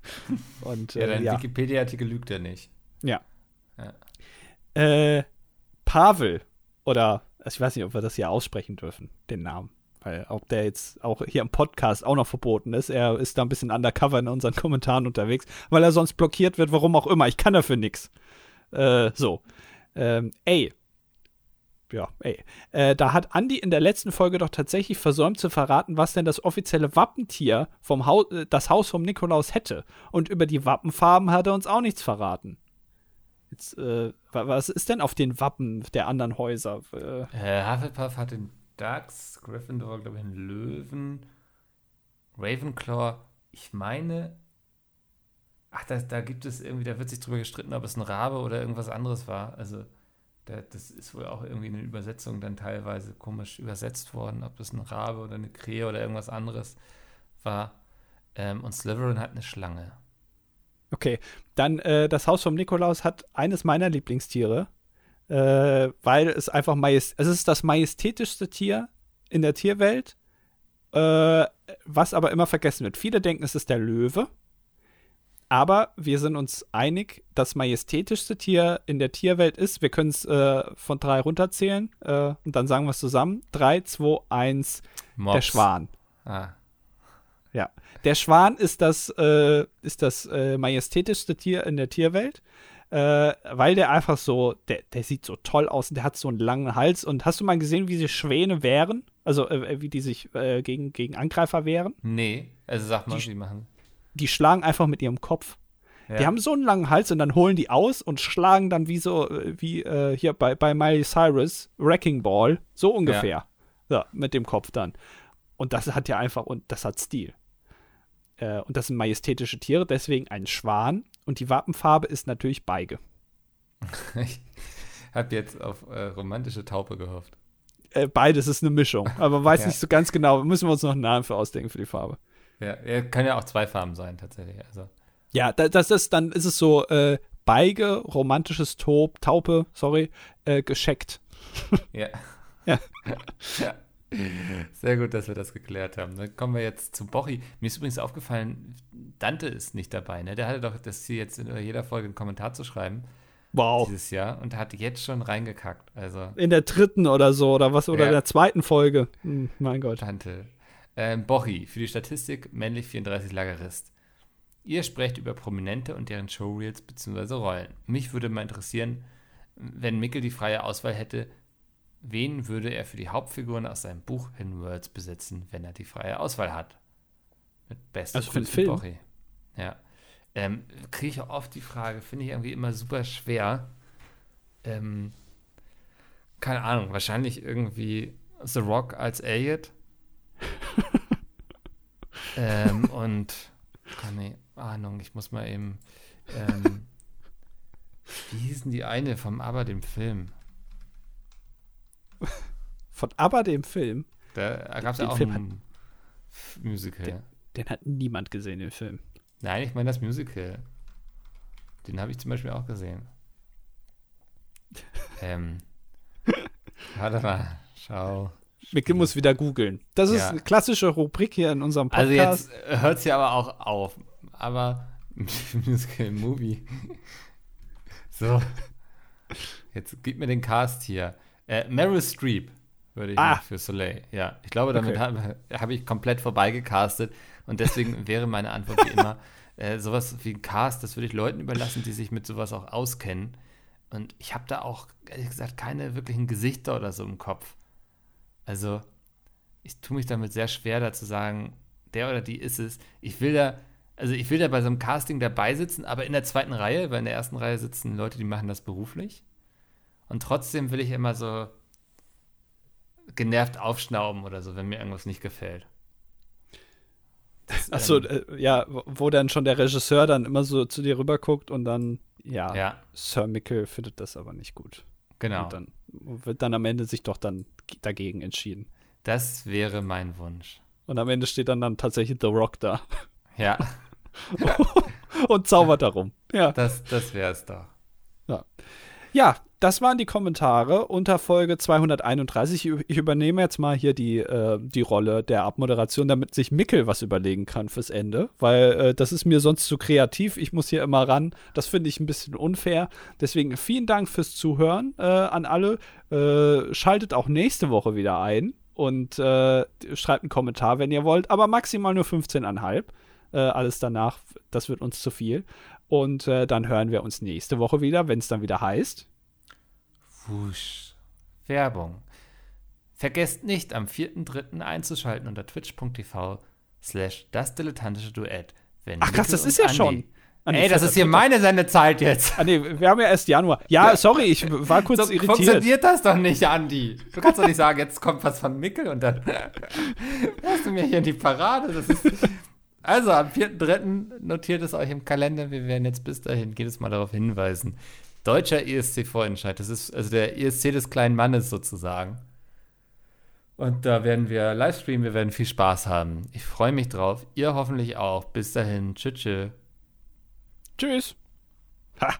und, äh, ja, dein ja. Wikipedia-Artikel lügt ja nicht. Ja. ja. Äh, Pavel oder also ich weiß nicht, ob wir das hier aussprechen dürfen, den Namen. Weil ob der jetzt auch hier im Podcast auch noch verboten ist, er ist da ein bisschen undercover in unseren Kommentaren unterwegs, weil er sonst blockiert wird, warum auch immer. Ich kann dafür nichts. Äh, so. Ähm, ey. Ja, ey. Äh, da hat Andy in der letzten Folge doch tatsächlich versäumt zu verraten, was denn das offizielle Wappentier vom Haus, äh, das Haus vom Nikolaus hätte. Und über die Wappenfarben hat er uns auch nichts verraten. Jetzt, äh, was ist denn auf den Wappen der anderen Häuser? Äh, äh Hufflepuff hat den Ducks, Gryffindor, glaube ich, einen Löwen, Ravenclaw, ich meine, ach, da, da gibt es irgendwie, da wird sich drüber gestritten, ob es ein Rabe oder irgendwas anderes war. Also, da, das ist wohl auch irgendwie in den Übersetzungen dann teilweise komisch übersetzt worden, ob das ein Rabe oder eine Krähe oder irgendwas anderes war. Ähm, und Slytherin hat eine Schlange. Okay, dann äh, das Haus vom Nikolaus hat eines meiner Lieblingstiere, äh, weil es einfach majest es ist das majestätischste Tier in der Tierwelt, äh, was aber immer vergessen wird. Viele denken, es ist der Löwe, aber wir sind uns einig, das majestätischste Tier in der Tierwelt ist, wir können es äh, von drei runterzählen äh, und dann sagen wir es zusammen. Drei, zwei, eins, der Schwan. Ah. Ja. Der Schwan ist das, äh, ist das äh, majestätischste Tier in der Tierwelt, äh, weil der einfach so, der, der sieht so toll aus und der hat so einen langen Hals. Und hast du mal gesehen, wie sie Schwäne wehren? Also, äh, wie die sich äh, gegen, gegen Angreifer wehren? Nee, also sag mal, die, wie die machen. Die schlagen einfach mit ihrem Kopf. Ja. Die haben so einen langen Hals und dann holen die aus und schlagen dann wie so, äh, wie hier bei, bei Miley Cyrus, Wrecking Ball, so ungefähr. Ja. ja, mit dem Kopf dann. Und das hat ja einfach, und das hat Stil. Äh, und das sind majestätische Tiere, deswegen ein Schwan. Und die Wappenfarbe ist natürlich Beige. ich habe jetzt auf äh, romantische Taupe gehofft. Äh, beides ist eine Mischung, aber weiß ja. nicht so ganz genau. Müssen wir uns noch einen Namen für ausdenken für die Farbe. Ja, kann ja auch zwei Farben sein, tatsächlich. Also. Ja, das, das ist, dann ist es so äh, Beige, romantisches Taub, Taupe, sorry, äh, gescheckt. Ja. ja. ja. Sehr gut, dass wir das geklärt haben. Dann kommen wir jetzt zu Bochi. Mir ist übrigens aufgefallen, Dante ist nicht dabei. Ne? Der hatte doch das Ziel, jetzt in jeder Folge einen Kommentar zu schreiben. Wow. Dieses Jahr und hat jetzt schon reingekackt. Also, in der dritten oder so, oder was, oder ja. der zweiten Folge. Hm, mein Gott. Dante. Ähm, Bochi, für die Statistik männlich 34 Lagerist. Ihr sprecht über Prominente und deren Showreels bzw. Rollen. Mich würde mal interessieren, wenn Mickel die freie Auswahl hätte, Wen würde er für die Hauptfiguren aus seinem Buch Hidden Worlds besitzen, wenn er die freie Auswahl hat? Mit besten Also für den Film? Bochi. Ja. Ähm, Kriege ich auch oft die Frage, finde ich irgendwie immer super schwer. Ähm, keine Ahnung, wahrscheinlich irgendwie The Rock als Elliot. ähm, und keine Ahnung, ich muss mal eben. Ähm, wie hießen die eine vom Aber, dem Film? Von ABBA, dem Film. Da gab es ja auch Film ein hat, Musical. Den, den, hat niemand gesehen, den Film. Nein, ich meine das Musical. Den habe ich zum Beispiel auch gesehen. ähm, warte mal, schau. Mikkel muss wieder googeln. Das ist ja. eine klassische Rubrik hier in unserem Podcast. Also jetzt hört es ja aber auch auf. Aber Musical Movie. so. Jetzt gib mir den Cast hier. Äh, Meryl Streep würde ich ah. für Soleil. Ja, ich glaube, damit okay. habe hab ich komplett vorbeigecastet und deswegen wäre meine Antwort wie immer, äh, sowas wie ein Cast, das würde ich Leuten überlassen, die sich mit sowas auch auskennen. Und ich habe da auch, ehrlich gesagt, keine wirklichen Gesichter oder so im Kopf. Also, ich tue mich damit sehr schwer, da zu sagen, der oder die ist es. Ich will da, also ich will da bei so einem Casting dabei sitzen, aber in der zweiten Reihe, weil in der ersten Reihe sitzen Leute, die machen das beruflich. Und trotzdem will ich immer so genervt aufschnauben oder so, wenn mir irgendwas nicht gefällt. Achso, ähm, äh, ja, wo dann schon der Regisseur dann immer so zu dir rüber guckt und dann, ja, ja. Sir Mickel findet das aber nicht gut. Genau. Und dann wird dann am Ende sich doch dann dagegen entschieden. Das wäre mein Wunsch. Und am Ende steht dann, dann tatsächlich The Rock da. Ja. und zaubert darum. Ja. Das, das wäre es doch. Ja. Ja, das waren die Kommentare unter Folge 231. Ich übernehme jetzt mal hier die, äh, die Rolle der Abmoderation, damit sich Mickel was überlegen kann fürs Ende, weil äh, das ist mir sonst zu kreativ. Ich muss hier immer ran. Das finde ich ein bisschen unfair. Deswegen vielen Dank fürs Zuhören äh, an alle. Äh, schaltet auch nächste Woche wieder ein und äh, schreibt einen Kommentar, wenn ihr wollt, aber maximal nur 15,5. Äh, alles danach, das wird uns zu viel. Und dann hören wir uns nächste Woche wieder, wenn es dann wieder heißt. Wusch. Werbung. Vergesst nicht, am 4.3. einzuschalten unter twitch.tv slash das dilettantische Duett. Ach krass, das ist ja Andi, schon. Ah, Ey, das ist hier meine Sendezeit jetzt. Ah, nee, wir haben ja erst Januar. Ja, sorry, ich war kurz so irritiert. Funktioniert das doch nicht, Andi. Du kannst doch nicht sagen, jetzt kommt was von Mickel und dann hast du mir hier in die Parade. Ist, also, am 4.3. notiert es euch im Kalender. Wir werden jetzt bis dahin jedes Mal darauf hinweisen, deutscher ESC-Vorentscheid. Das ist also der ESC des kleinen Mannes sozusagen. Und da werden wir Livestreamen, wir werden viel Spaß haben. Ich freue mich drauf. Ihr hoffentlich auch. Bis dahin. Tschüss. Tschüss. Ha.